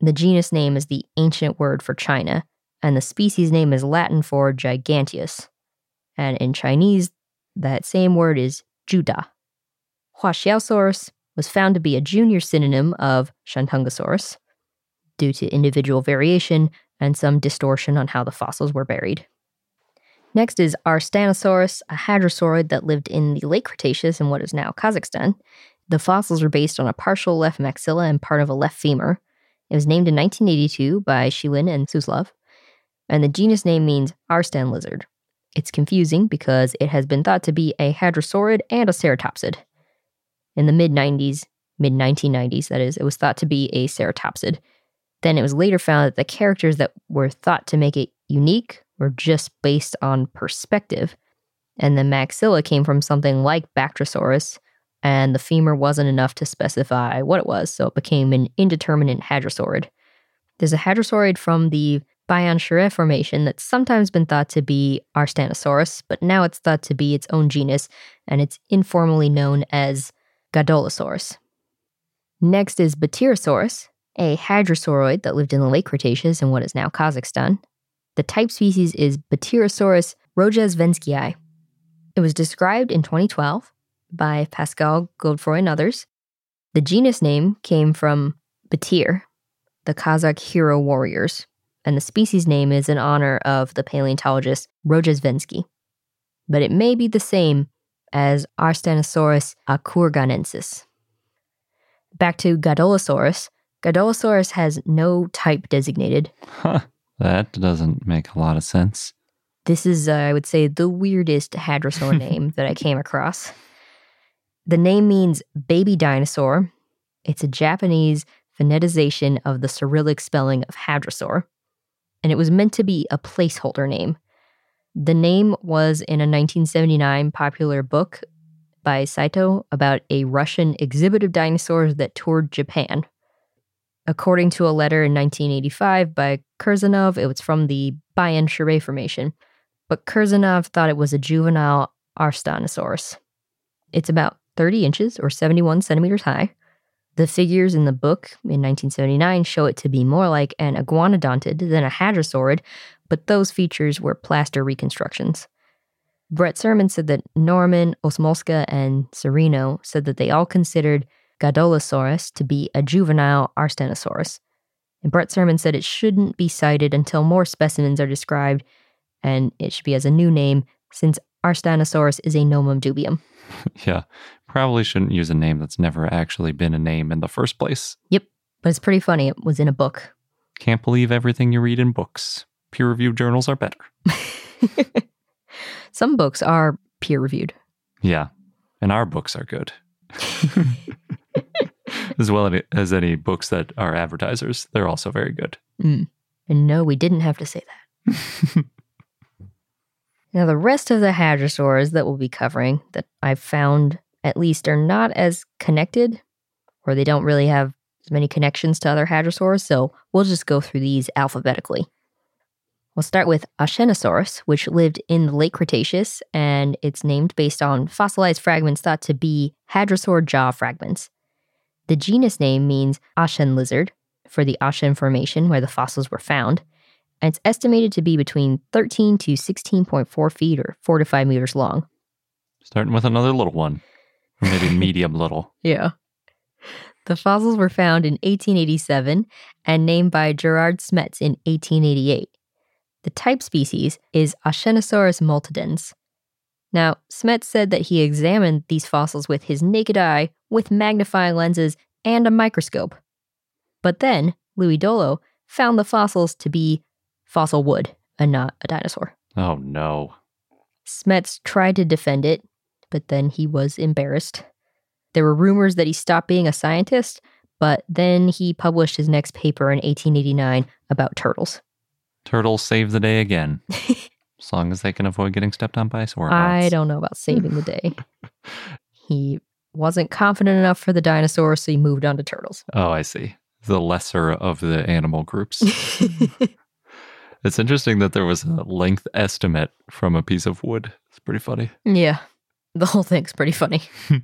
The genus name is the ancient word for China, and the species name is Latin for giganteus. And in Chinese, that same word is Judah. Huaxiaosaurus was found to be a junior synonym of Shantungosaurus due to individual variation and some distortion on how the fossils were buried. Next is Arstanosaurus, a hadrosaurid that lived in the late Cretaceous in what is now Kazakhstan. The fossils are based on a partial left maxilla and part of a left femur. It was named in 1982 by Shilin and Suslov, and the genus name means Arstan lizard. It's confusing because it has been thought to be a hadrosaurid and a ceratopsid. In the mid 90s, mid 1990s, that is, it was thought to be a ceratopsid. Then it was later found that the characters that were thought to make it unique were just based on perspective. And the maxilla came from something like Bactrosaurus, and the femur wasn't enough to specify what it was, so it became an indeterminate hadrosaurid. There's a hadrosaurid from the Bayan Shire Formation that's sometimes been thought to be Arstanosaurus, but now it's thought to be its own genus, and it's informally known as Gadolosaurus. Next is Batyrosaurus, a hadrosauroid that lived in the late Cretaceous in what is now Kazakhstan. The type species is Batyrosaurus rozhdestvenskyi. It was described in 2012 by Pascal Godefroit and others. The genus name came from Batyr, the Kazakh hero warriors, and the species name is in honor of the paleontologist Rozhdestvensky. But it may be the same as Arstanosaurus akkurganensis. Back to Gadolosaurus. Gadolosaurus has no type designated. Huh. That doesn't make a lot of sense. This is, uh, I would say, the weirdest hadrosaur name that I came across. The name means baby dinosaur. It's a Japanese phonetization of the Cyrillic spelling of hadrosaur, and it was meant to be a placeholder name. The name was in a 1979 popular book by Saito about a Russian exhibit of dinosaurs that toured Japan. According to a letter in 1985 by Kurzanov, it was from the Bayan Shire Formation, but Kurzanov thought it was a juvenile Arstanosaurus. It's about 30 inches or 71 centimeters high. The figures in the book in 1979 show it to be more like an iguanodontid than a hadrosaurid, but those features were plaster reconstructions. Brett Surman said that Norman, Osmolska, and Sereno said that they all considered Gadolosaurus to be a juvenile Arstanosaurus. And Brett Surman said it shouldn't be cited until more specimens are described, and it should be as a new name since Arstanosaurus is a nomen dubium. yeah, probably shouldn't use a name that's never actually been a name in the first place. Yep, but it's pretty funny. It was in a book. Can't believe everything you read in books. Peer reviewed journals are better. Some books are peer reviewed. Yeah. And our books are good. as well as any books that are advertisers, they're also very good. Mm. And no, we didn't have to say that. now, the rest of the hadrosaurs that we'll be covering that I've found at least are not as connected, or they don't really have as many connections to other hadrosaurs, so we'll just go through these alphabetically. We'll start with Aachenosaurus, which lived in the late Cretaceous, and it's named based on fossilized fragments thought to be hadrosaur jaw fragments. The genus name means Ashen lizard for the Ashen Formation where the fossils were found, and it's estimated to be between 13 to 16.4 feet or 4 to 5 meters long. Starting with another little one, maybe medium little. Yeah. The fossils were found in 1887 and named by Gerard Smets in 1888. The type species is Aachenosaurus multidens. Now, Smets said that he examined these fossils with his naked eye, with magnifying lenses, and a microscope. But then, Louis Dollo found the fossils to be fossil wood and not a dinosaur. Oh no. Smets tried to defend it, but then he was embarrassed. There were rumors that he stopped being a scientist, but then he published his next paper in 1889 about turtles. Turtles save the day again. as long as they can avoid getting stepped on by sauropods. I don't know about saving the day. he wasn't confident enough for the dinosaurs, so he moved on to turtles. Oh, I see. The lesser of the animal groups. it's interesting that there was a length estimate from a piece of wood. It's pretty funny. Yeah, the whole thing's pretty funny.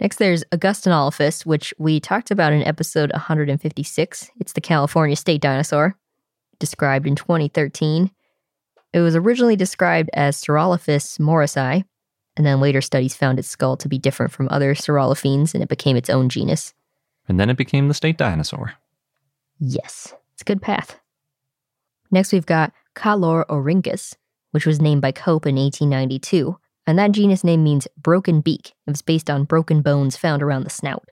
Next, there's Augustynolophus, which we talked about in episode 156. It's the California state dinosaur, described in 2013. It was originally described as Saurolophus morrisi, and then later studies found its skull to be different from other saurolophines, and it became its own genus. And then it became the state dinosaur. Yes, it's a good path. Next, we've got Claorhynchus, which was named by Cope in 1892, and that genus name means broken beak. It was based on broken bones found around the snout.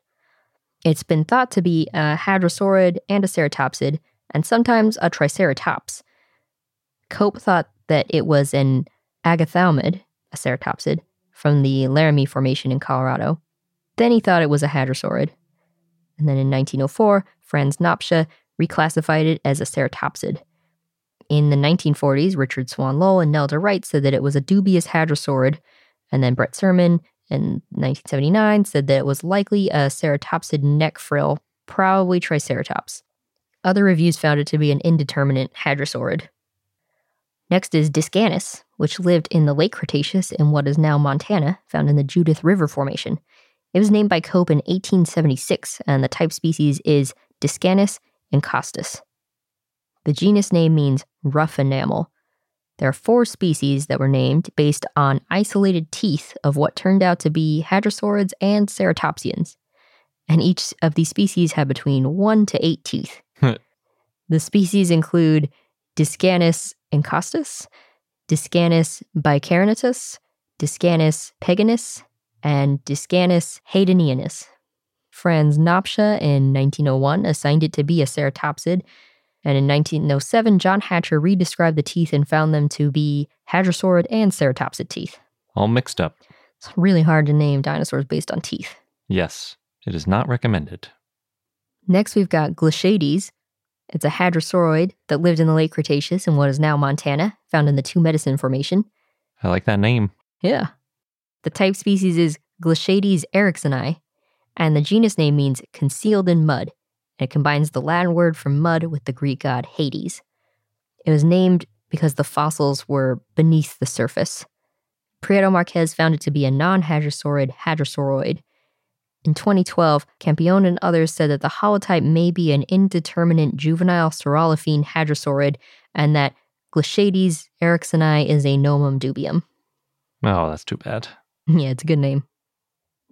It's been thought to be a hadrosaurid and a ceratopsid, and sometimes a triceratops. Cope thought that it was an agathaumid, a ceratopsid, from the Laramie Formation in Colorado. Then he thought it was a hadrosaurid. And then in 1904, Franz Nopcsa reclassified it as a ceratopsid. In the 1940s, Richard Swann Lull and Nelda Wright said that it was a dubious hadrosaurid, and then Brett Surman in 1979 said that it was likely a ceratopsid neck frill, probably Triceratops. Other reviews found it to be an indeterminate hadrosaurid. Next is Dysganus, which lived in the late Cretaceous in what is now Montana, found in the Judith River Formation. It was named by Cope in 1876, and the type species is Dysganus encaustus. The genus name means rough enamel. There are four species that were named based on isolated teeth of what turned out to be hadrosaurids and ceratopsians. And each of these species had between one to eight teeth. the species include Dysganus encaustus, Dysganus bicarinatus, Dysganus peiganus, and Dysganus haydenianus. Franz Nopcsa in 1901 assigned it to be a ceratopsid, and in 1907, John Hatcher redescribed the teeth and found them to be hadrosaurid and ceratopsid teeth. All mixed up. It's really hard to name dinosaurs based on teeth. Yes, it is not recommended. Next, we've got Glishades. It's a hadrosauroid that lived in the late Cretaceous in what is now Montana, found in the Two Medicine Formation. I like that name. Yeah. The type species is Glishades ericksoni, and the genus name means concealed in mud. And it combines the Latin word for mud with the Greek god Hades. It was named because the fossils were beneath the surface. Prieto Marquez found it to be a non hadrosaurid hadrosauroid. In 2012, Campione and others said that the holotype may be an indeterminate juvenile saurolophine hadrosaurid and that Glishades ericksoni is a nomen dubium. Oh, that's too bad. Yeah, it's a good name.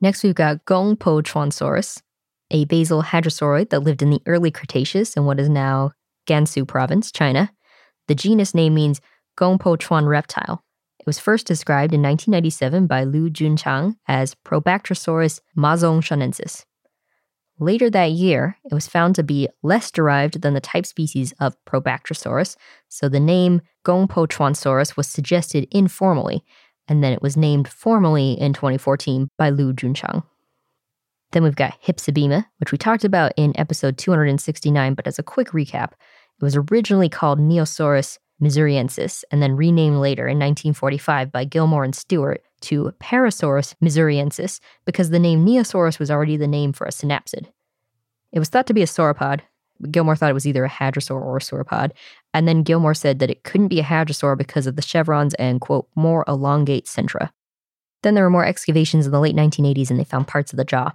Next, we've got Gongpoquansaurus, a basal hadrosaurid that lived in the early Cretaceous in what is now Gansu province, China. The genus name means Gongpoquan reptile. It was first described in 1997 by Lu Junchang as Probactrosaurus mazongshanensis. Later that year, it was found to be less derived than the type species of Probactrosaurus, so the name Gongpoquansaurus was suggested informally, and then it was named formally in 2014 by Lu Junchang. Then we've got Hypsibema, which we talked about in episode 269, but as a quick recap, it was originally called Neosaurus missouriensis and then renamed later in 1945 by Gilmore and Stewart to Parrosaurus missouriensis because the name Neosaurus was already the name for a synapsid. It was thought to be a sauropod. But Gilmore thought it was either a hadrosaur or a sauropod, and then Gilmore said that it couldn't be a hadrosaur because of the chevrons and, quote, more elongate centra. Then there were more excavations in the late 1980s and they found parts of the jaw.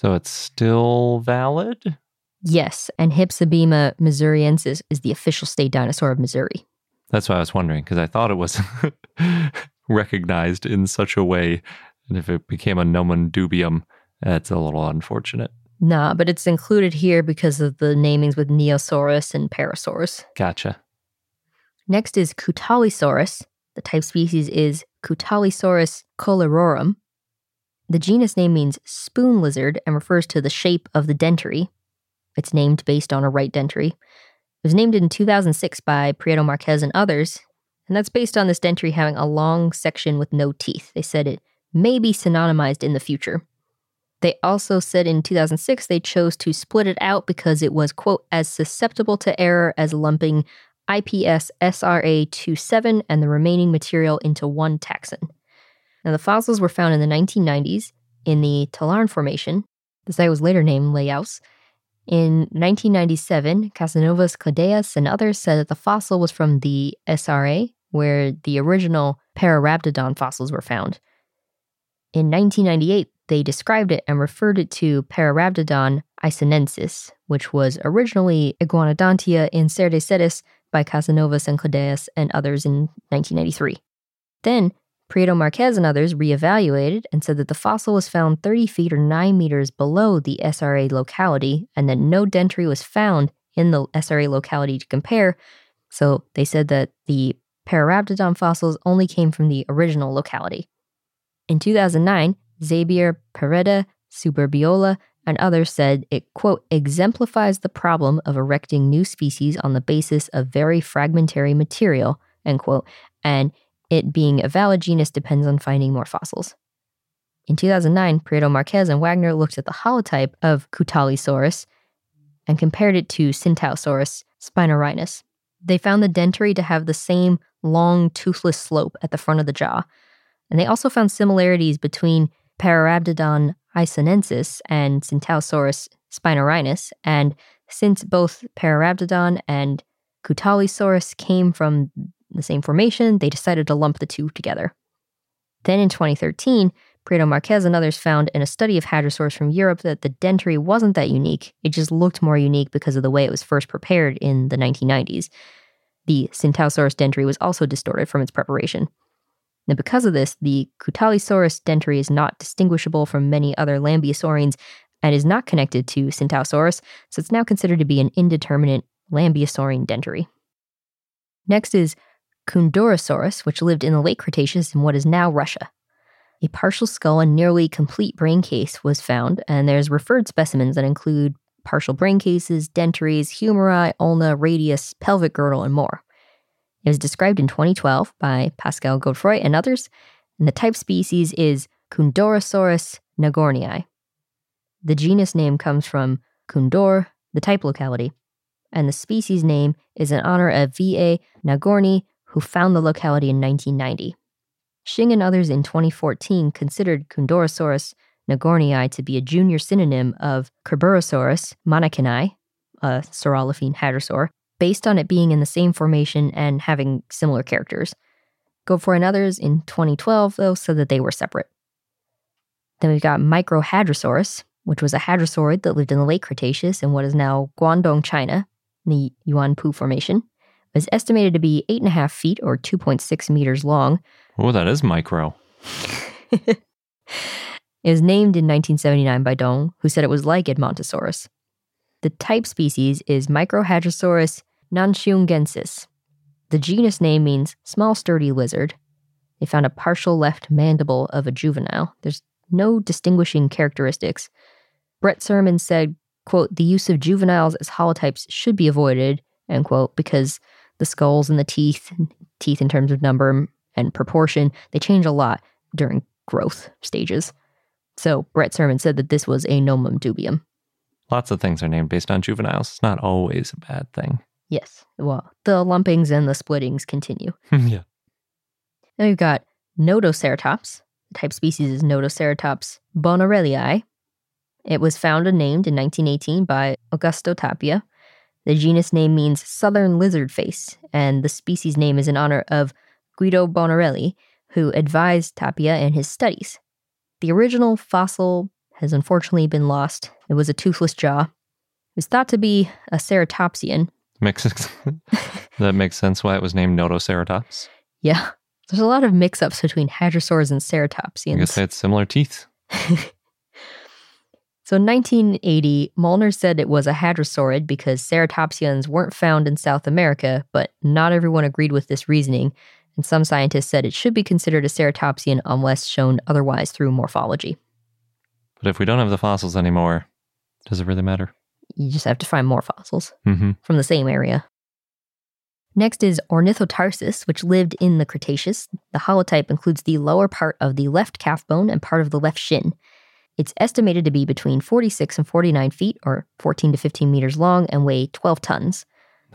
So it's still valid? Yes, and Hypsibema missouriensis is the official state dinosaur of Missouri. That's why I was wondering, because I thought it was recognized in such a way. And if it became a nomen dubium, that's a little unfortunate. Nah, but it's included here because of the namings with Neosaurus and Parrosaurus. Gotcha. Next is Koutalisaurus. The type species is Koutalisaurus kohlerorum. The genus name means spoon lizard and refers to the shape of the dentary. It's named based on a right dentary. It was named in 2006 by Prieto Marquez and others, and that's based on this dentary having a long section with no teeth. They said it may be synonymized in the future. They also said in 2006 they chose to split it out because it was, quote, as susceptible to error as lumping IPS SRA27 and the remaining material into one taxon. Now, the fossils were found in the 1990s in the Talarn Formation. The site was later named Laos. In 1997, Casanovas Cladeus and others said that the fossil was from the SRA, where the original Pararhabdodon fossils were found. In 1998, they described it and referred it to Pararhabdodon isonensis, which was originally Iguanodontia incertae sedis by Casanovas and Cladeus and others in 1993. Then, Prieto Marquez and others reevaluated and said that the fossil was found 30 feet or 9 meters below the SRA locality and that no dentary was found in the SRA locality to compare. So they said that the Pararhabdodon fossils only came from the original locality. In 2009, Xavier Pereda, Suberbiola, and others said it, quote, exemplifies the problem of erecting new species on the basis of very fragmentary material, end quote, and it being a valid genus depends on finding more fossils. In 2009, Prieto Marquez and Wagner looked at the holotype of Koutalisaurus and compared it to Tsintaosaurus spinorhinus. They found the dentary to have the same long, toothless slope at the front of the jaw, and they also found similarities between Pararhabdodon isonensis and Tsintaosaurus spinorhinus, and since both Pararhabdodon and Koutalisaurus came from the same formation, they decided to lump the two together. Then in 2013, Prieto Marquez and others found in a study of hadrosaurs from Europe that the dentary wasn't that unique. It just looked more unique because of the way it was first prepared in the 1990s. The Tsintaosaurus dentary was also distorted from its preparation. And because of this, the Koutalisaurus dentary is not distinguishable from many other lambeosaurines and is not connected to Tsintaosaurus, so it's now considered to be an indeterminate lambeosaurine dentary. Next is Kundurosaurus, which lived in the late Cretaceous in what is now Russia. A partial skull and nearly complete brain case was found, and there's referred specimens that include partial brain cases, dentaries, humeri, ulna, radius, pelvic girdle, and more. It was described in 2012 by Pascal Godefroit and others, and the type species is Kundurosaurus nagornyi. The genus name comes from Kundur, the type locality, and the species name is in honor of V.A. Nagorny, who found the locality in 1990. Xing and others in 2014 considered Kundurosaurus nagornyi to be a junior synonym of Kerberosaurus manakini, a saurolophine hadrosaur, based on it being in the same formation and having similar characters. Godefroit and others in 2012, though, said that they were separate. Then we've got Microhadrosaurus, which was a hadrosaurid that lived in the late Cretaceous in what is now Guangdong, China, in the Yuanpu Formation is estimated to be 8.5 feet or 2.6 meters long. Oh, that is micro. it was named in 1979 by Dong, who said it was like Edmontosaurus. The type species is Microhadrosaurus nanxiungensis. The genus name means small sturdy lizard. They found a partial left mandible of a juvenile. There's no distinguishing characteristics. Brett Surman said, quote, the use of juveniles as holotypes should be avoided, end quote, because the skulls and the teeth, teeth in terms of number and proportion, they change a lot during growth stages. So Brett Surman said that this was a nomen dubium. Lots of things are named based on juveniles. It's not always a bad thing. Yes. Well, the lumpings and the splittings continue. yeah. Then we've got Notoceratops. The type species is Notoceratops bonarellii. It was found and named in 1918 by Augusto Tapia. The genus name means southern lizard face, and the species name is in honor of Guido Bonarelli, who advised Tapia in his studies. The original fossil has unfortunately been lost. It was a toothless jaw. It was thought to be a ceratopsian, Makes that makes sense why it was named Notoceratops. Yeah. There's a lot of mix ups between hadrosaurs and ceratopsians. I guess they had similar teeth. So in 1980, Molnar said it was a hadrosaurid because ceratopsians weren't found in South America, but not everyone agreed with this reasoning, and some scientists said it should be considered a ceratopsian unless shown otherwise through morphology. But if we don't have the fossils anymore, does it really matter? You just have to find more fossils Mm-hmm. from the same area. Next is Ornithotarsus, which lived in the Cretaceous. The holotype includes the lower part of the left calf bone and part of the left shin. It's estimated to be between 46 and 49 feet, or 14 to 15 meters long, and weigh 12 tons.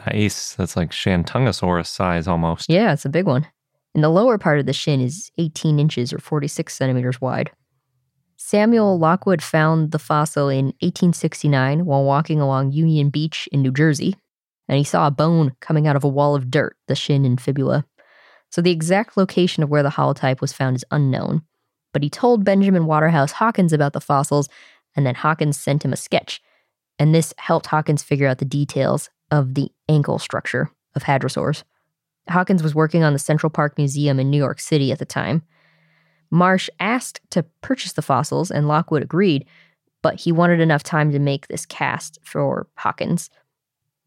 Nice. That's like Shantungosaurus size almost. Yeah, it's a big one. And the lower part of the shin is 18 inches or 46 centimeters wide. Samuel Lockwood found the fossil in 1869 while walking along Union Beach in New Jersey, and he saw a bone coming out of a wall of dirt, the shin and fibula. So the exact location of where the holotype was found is unknown, but he told Benjamin Waterhouse Hawkins about the fossils, and then Hawkins sent him a sketch. And this helped Hawkins figure out the details of the ankle structure of hadrosaurs. Hawkins was working on the Central Park Museum in New York City at the time. Marsh asked to purchase the fossils, and Lockwood agreed, but he wanted enough time to make this cast for Hawkins.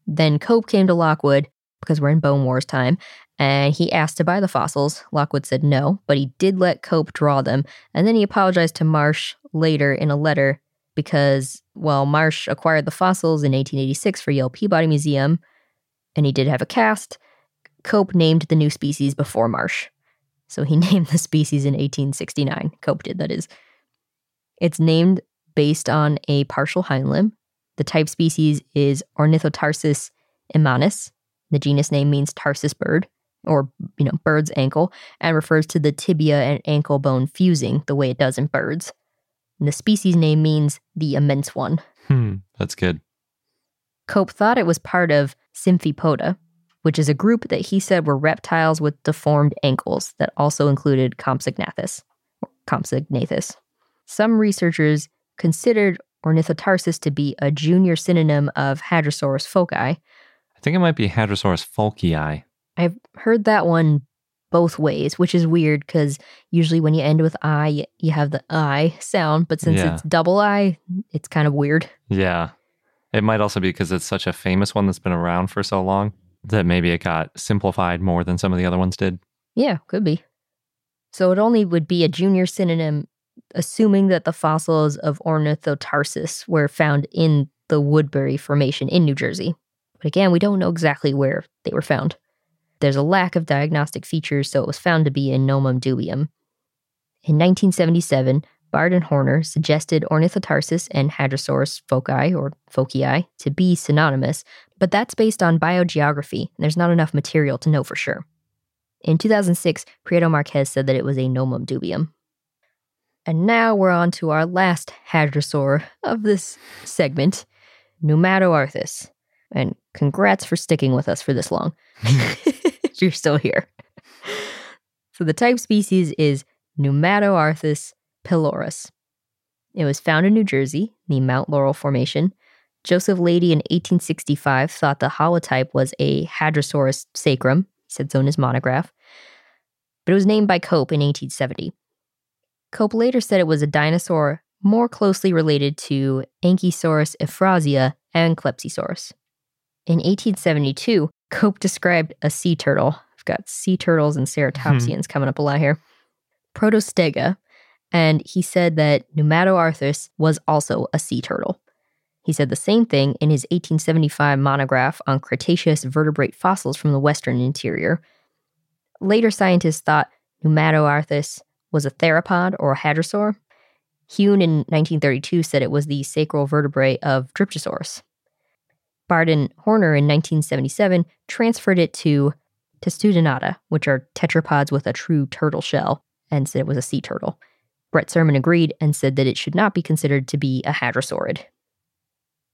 Then Cope came to Lockwood, because we're in Bone Wars time, and he asked to buy the fossils. Lockwood said no, but he did let Cope draw them, and then he apologized to Marsh later in a letter because, well, Marsh acquired the fossils in 1886 for Yale Peabody Museum, and he did have a cast. Cope named the new species before Marsh. So he named the species in 1869. Cope did, that is. It's named based on a partial hind limb. The type species is Ornithotarsus immanis. The genus name means tarsus bird, or, you know, bird's ankle, and refers to the tibia and ankle bone fusing the way it does in birds. And the species name means the immense one. Hmm. That's good. Cope thought it was part of Symphypoda, which is a group that he said were reptiles with deformed ankles that also included Compsognathus. Or Compsognathus. Some researchers considered Ornithotarsus to be a junior synonym of Hadrosaurus foci. I think it might be Hadrosaurus falkii. I've heard that one both ways, which is weird because usually when you end with I, you- have the I sound, but since Yeah. it's double I, it's kind of weird. Yeah. It might also be because it's such a famous one that's been around for so long that maybe it got simplified more than some of the other ones did. Yeah, could be. So it only would be a junior synonym, assuming that the fossils of Ornithotarsus were found in the Woodbury Formation in New Jersey. But again, we don't know exactly where they were found. There's a lack of diagnostic features, so it was found to be in Nomen dubium. In 1977, Baird and Horner suggested Ornithotarsus and Hadrosaurus foci, or focii, to be synonymous, but that's based on biogeography, and there's not enough material to know for sure. In 2006, Prieto Marquez said that it was a nomen dubium. And now we're on to our last hadrosaur of this segment, Pneumatoarthrus. And congrats for sticking with us for this long. you're still here. So the type species is Pneumatoarthrus peloreus. It was found in New Jersey, the Mount Laurel Formation. Joseph Leidy in 1865 thought the holotype was a Hadrosaurus sacrum, he said so in his monograph, but it was named by Cope in 1870. Cope later said it was a dinosaur more closely related to Ankylosaurus euphrasia and Klepsisaurus. In 1872, Cope described a sea turtle. I've got sea turtles and ceratopsians hmm. coming up a lot here. Protostega, And he said that Pneumato-arthrus was also a sea turtle. He said the same thing in his 1875 monograph on Cretaceous vertebrate fossils from the western interior. Later scientists thought Pneumato-arthrus was a theropod or a hadrosaur. Huene in 1932 said it was the sacral vertebrae of Dryptosaurus. Baird and Horner in 1977 transferred it to Testudinata, which are tetrapods with a true turtle shell, and said it was a sea turtle. Brett Surman agreed and said that it should not be considered to be a hadrosaurid.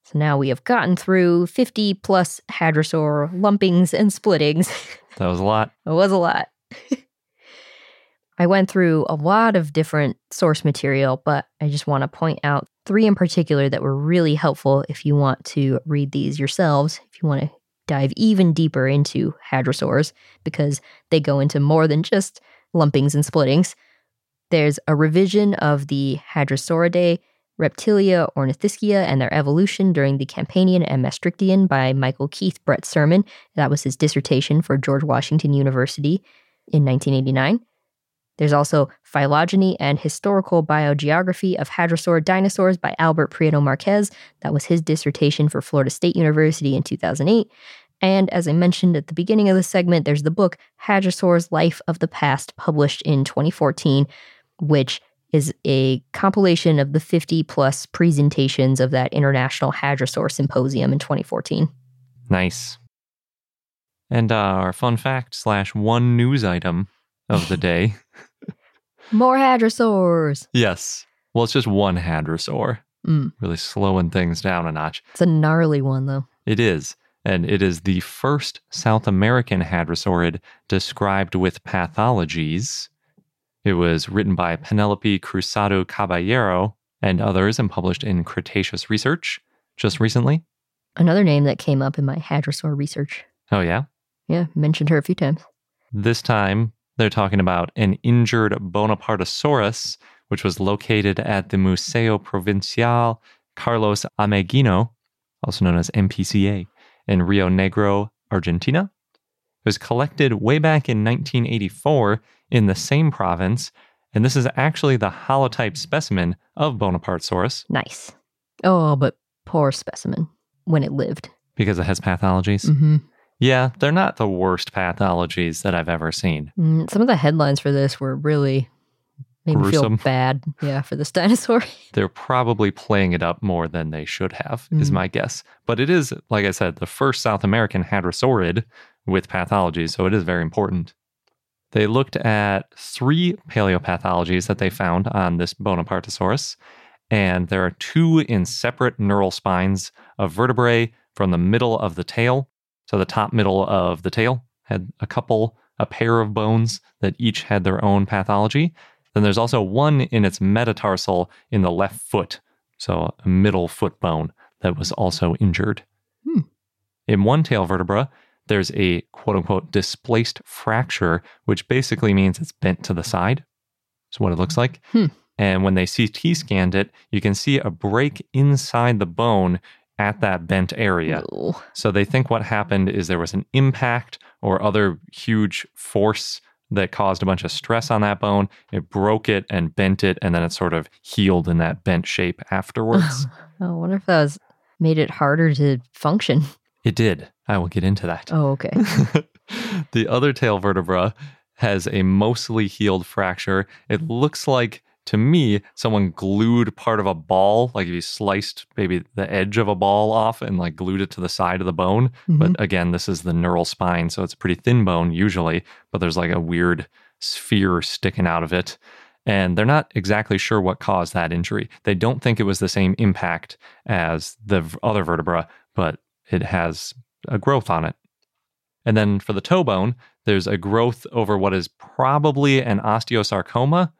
So now we have gotten through 50 plus hadrosaur lumpings and splittings. That was a lot. It was a lot. I went through a lot of different source material, but I just want to point out three in particular that were really helpful if you want to read these yourselves, if you want to dive even deeper into hadrosaurs, because they go into more than just lumpings and splittings. There's a revision of the Hadrosauridae, Reptilia, Ornithischia, and their evolution during the Campanian and Maastrichtian by Michael Keith Brett-Surman. That was his dissertation for George Washington University in 1989. There's also Phylogeny and Historical Biogeography of Hadrosaur Dinosaurs by Albert Prieto Marquez. That was his dissertation for Florida State University in 2008. And as I mentioned at the beginning of the segment, there's the book Hadrosaur's Life of the Past, published in 2014, which is a compilation of the 50 plus presentations of that International Hadrosaur Symposium in 2014. Nice. And uh, our fun fact slash one news item of the day. More hadrosaurs. yes. Well, it's just one hadrosaur, Mm, really slowing things down a notch. it's a gnarly one, though. It is. And it is the first South American hadrosaurid described with pathologies. It was written by Penelope Cruzado Caballero and others and published in Cretaceous Research just recently. Another name that came up in my hadrosaur research. Oh, yeah? Yeah, mentioned her a few times. This time, they're talking about an injured Bonapartesaurus, which was located at the Museo Provincial Carlos Ameghino, also known as MPCA, in Rio Negro, Argentina. It was collected way back in 1984 in the same province, and this is actually the holotype specimen of Bonapartesaurus Nice. Oh, but poor specimen when it lived. because it has pathologies. Mm-hmm. Yeah, they're not the worst pathologies that I've ever seen. Mm, some of the headlines for this were really made me feel bad. Yeah, for this dinosaur. they're probably playing it up more than they should have, is Mm. my guess. But it is, like I said, the first South American hadrosaurid with pathologies, so it is very important. They looked at three paleopathologies that they found on this Bonapartesaurus, and there are two in separate neural spines of vertebrae from the middle of the tail. So the top middle of the tail had a couple, a pair of bones that each had their own pathology. Then there's also one in its metatarsal in the left foot, so a middle foot bone that was also injured. Hmm. In one tail vertebra, there's a quote unquote displaced fracture, which basically means it's bent to the side. That's what it looks like. Hmm. And when they CT scanned it, you can see a break inside the bone at that bent area. Oh, So they think what happened is there was an impact or other huge force that caused a bunch of stress on that bone. It broke it and bent it, and then it sort of healed in that bent shape afterwards. Oh, I wonder if that was made it harder to function. it did. I will get into that. Oh, okay. the other tail vertebra has a mostly healed fracture. It looks like to me someone glued part of a ball, like if you sliced maybe the edge of a ball off and like glued it to the side of the bone. But mm-hmm. again, this is the neural spine, so it's a pretty thin bone usually, but there's like a weird sphere sticking out of it. And they're not exactly sure what caused that injury. They don't think it was the same impact as the other vertebra, but it has a growth on it. And then for the toe bone, there's a growth over what is probably an osteosarcoma,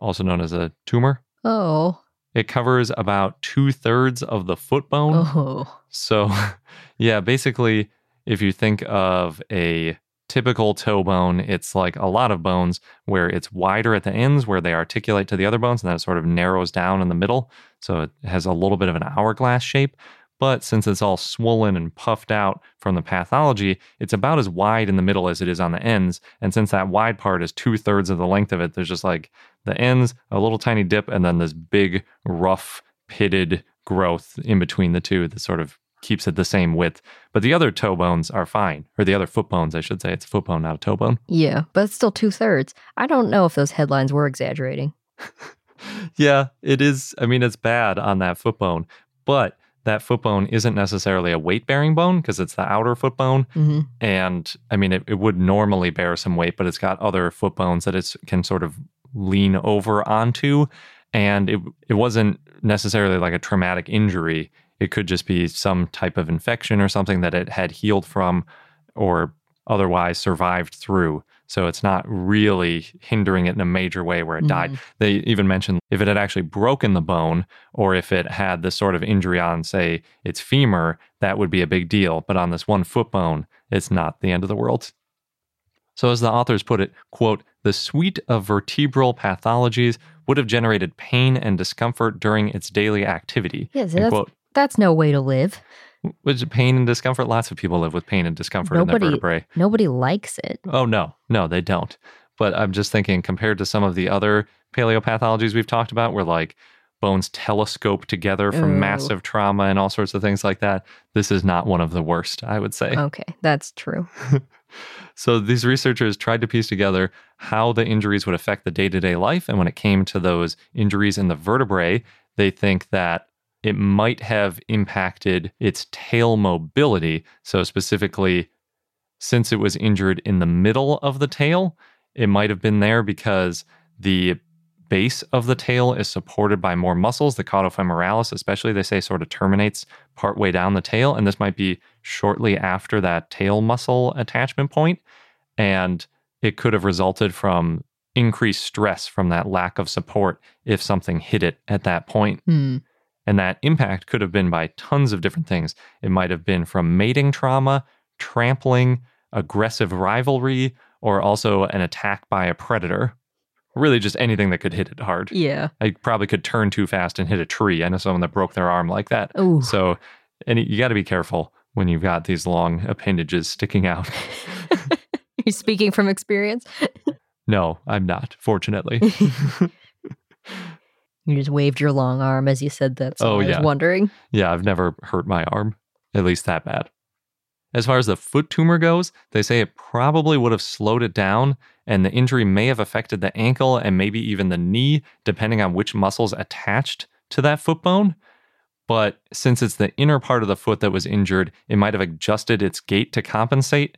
also known as a tumor. Oh, It covers about two thirds of the foot bone. oh, So, yeah, basically, if you think of a typical toe bone, it's like a lot of bones where it's wider at the ends where they articulate to the other bones, and then it sort of narrows down in the middle. So it has a little bit of an hourglass shape. But since it's all swollen and puffed out from the pathology, it's about as wide in the middle as it is on the ends. And since that wide part is two thirds of the length of it, there's just like the ends, a little tiny dip, and then this big, rough, pitted growth in between the two that sort of keeps it the same width. But the other toe bones are fine, or the other foot bones, I should say. It's a foot bone, not a toe bone. Yeah, but it's still two thirds. I don't know if those headlines were exaggerating. yeah, it is. I mean, it's bad on that foot bone, but that foot bone isn't necessarily a weight bearing bone because it's the outer foot bone. Mm-hmm. And I mean, it, it would normally bear some weight, but it's got other foot bones that it can sort of lean over onto. And it, it wasn't necessarily like a traumatic injury. It could just be some type of infection or something that it had healed from or otherwise survived through. So it's not really hindering it in a major way where it died. Mm-hmm. They even mentioned if it had actually broken the bone or if it had this sort of injury on, say, its femur, that would be a big deal. But on this one foot bone, it's not the end of the world. So, as the authors put it, quote, the suite of vertebral pathologies would have generated pain and discomfort during its daily activity. Yeah, so that's, quote. that's no way to live. Which pain and discomfort? Lots of people live with pain and discomfort in their vertebrae. nobody likes it. Oh, no, no, they don't. But I'm just thinking, compared to some of the other paleopathologies we've talked about, where like bones telescope together from Ooh. massive trauma and all sorts of things like that, this is not one of the worst, I would say. Okay, that's true. So these researchers tried to piece together how the injuries would affect the day to day life. And when it came to those injuries in the vertebrae, they think that it might have impacted its tail mobility. So, specifically, since it was injured in the middle of the tail, it might have been there because the base of the tail is supported by more muscles. The caudofemoralis, especially, they say sort of terminates partway down the tail. And this might be shortly after that tail muscle attachment point. And it could have resulted from increased stress from that lack of support if something hit it at that point. Hmm. And that impact could have been by tons of different things. It might have been from mating trauma, trampling, aggressive rivalry, or also an attack by a predator. Really, just anything that could hit it hard. Yeah. I probably could turn too fast and hit a tree. I know someone that broke their arm like that. Ooh. So, and you got to be careful when you've got these long appendages sticking out. You're speaking from experience. no, I'm not, fortunately. You just waved your long arm as you said that. So Oh, I was yeah. wondering. Yeah, I've never hurt my arm, at least that bad. As far as the foot tumor goes, they say it probably would have slowed it down, and the injury may have affected the ankle and maybe even the knee, depending on which muscles attached to that foot bone. But since it's the inner part of the foot that was injured, it might have adjusted its gait to compensate.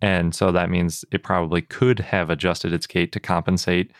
And so that means it probably could have adjusted its gait to compensate,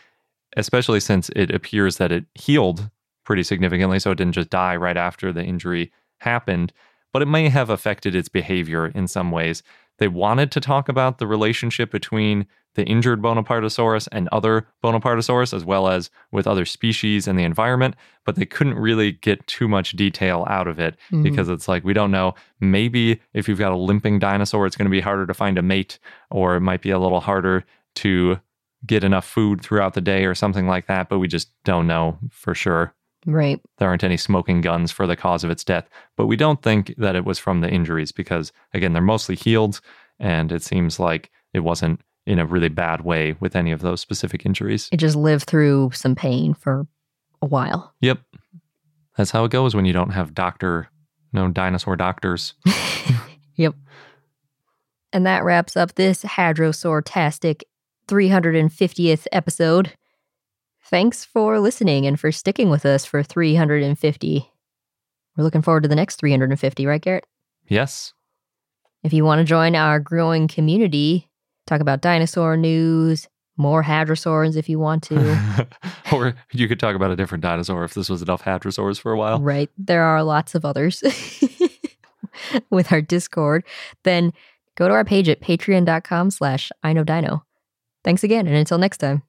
especially since it appears that it healed pretty significantly. So it didn't just die right after the injury happened, but it may have affected its behavior in some ways. They wanted to talk about the relationship between the injured Bonapartesaurus and other Bonapartesaurus, as well as with other species and the environment, but they couldn't really get too much detail out of it Mhm. because it's like, we don't know. Maybe if you've got a limping dinosaur, it's going to be harder to find a mate, or it might be a little harder to get enough food throughout the day or something like that, but we just don't know for sure. Right. There aren't any smoking guns for the cause of its death, but we don't think that it was from the injuries because, again, they're mostly healed, and it seems like it wasn't in a really bad way with any of those specific injuries. It just lived through some pain for a while. Yep. That's how it goes when you don't have doctor, no dinosaur doctors. Yep. And that wraps up this Hadrosaur-tastic 350th episode. Thanks for listening and for sticking with us for 350. We're looking forward to the next 350, right, Garrett? Yes. If you want to join our growing community, talk about dinosaur news, more hadrosaurs if you want to. or you could talk about a different dinosaur if this was enough hadrosaurs for a while. right. There are lots of others with our Discord. Then go to our page at patreon.com slash I know dino. Thanks again, and until next time.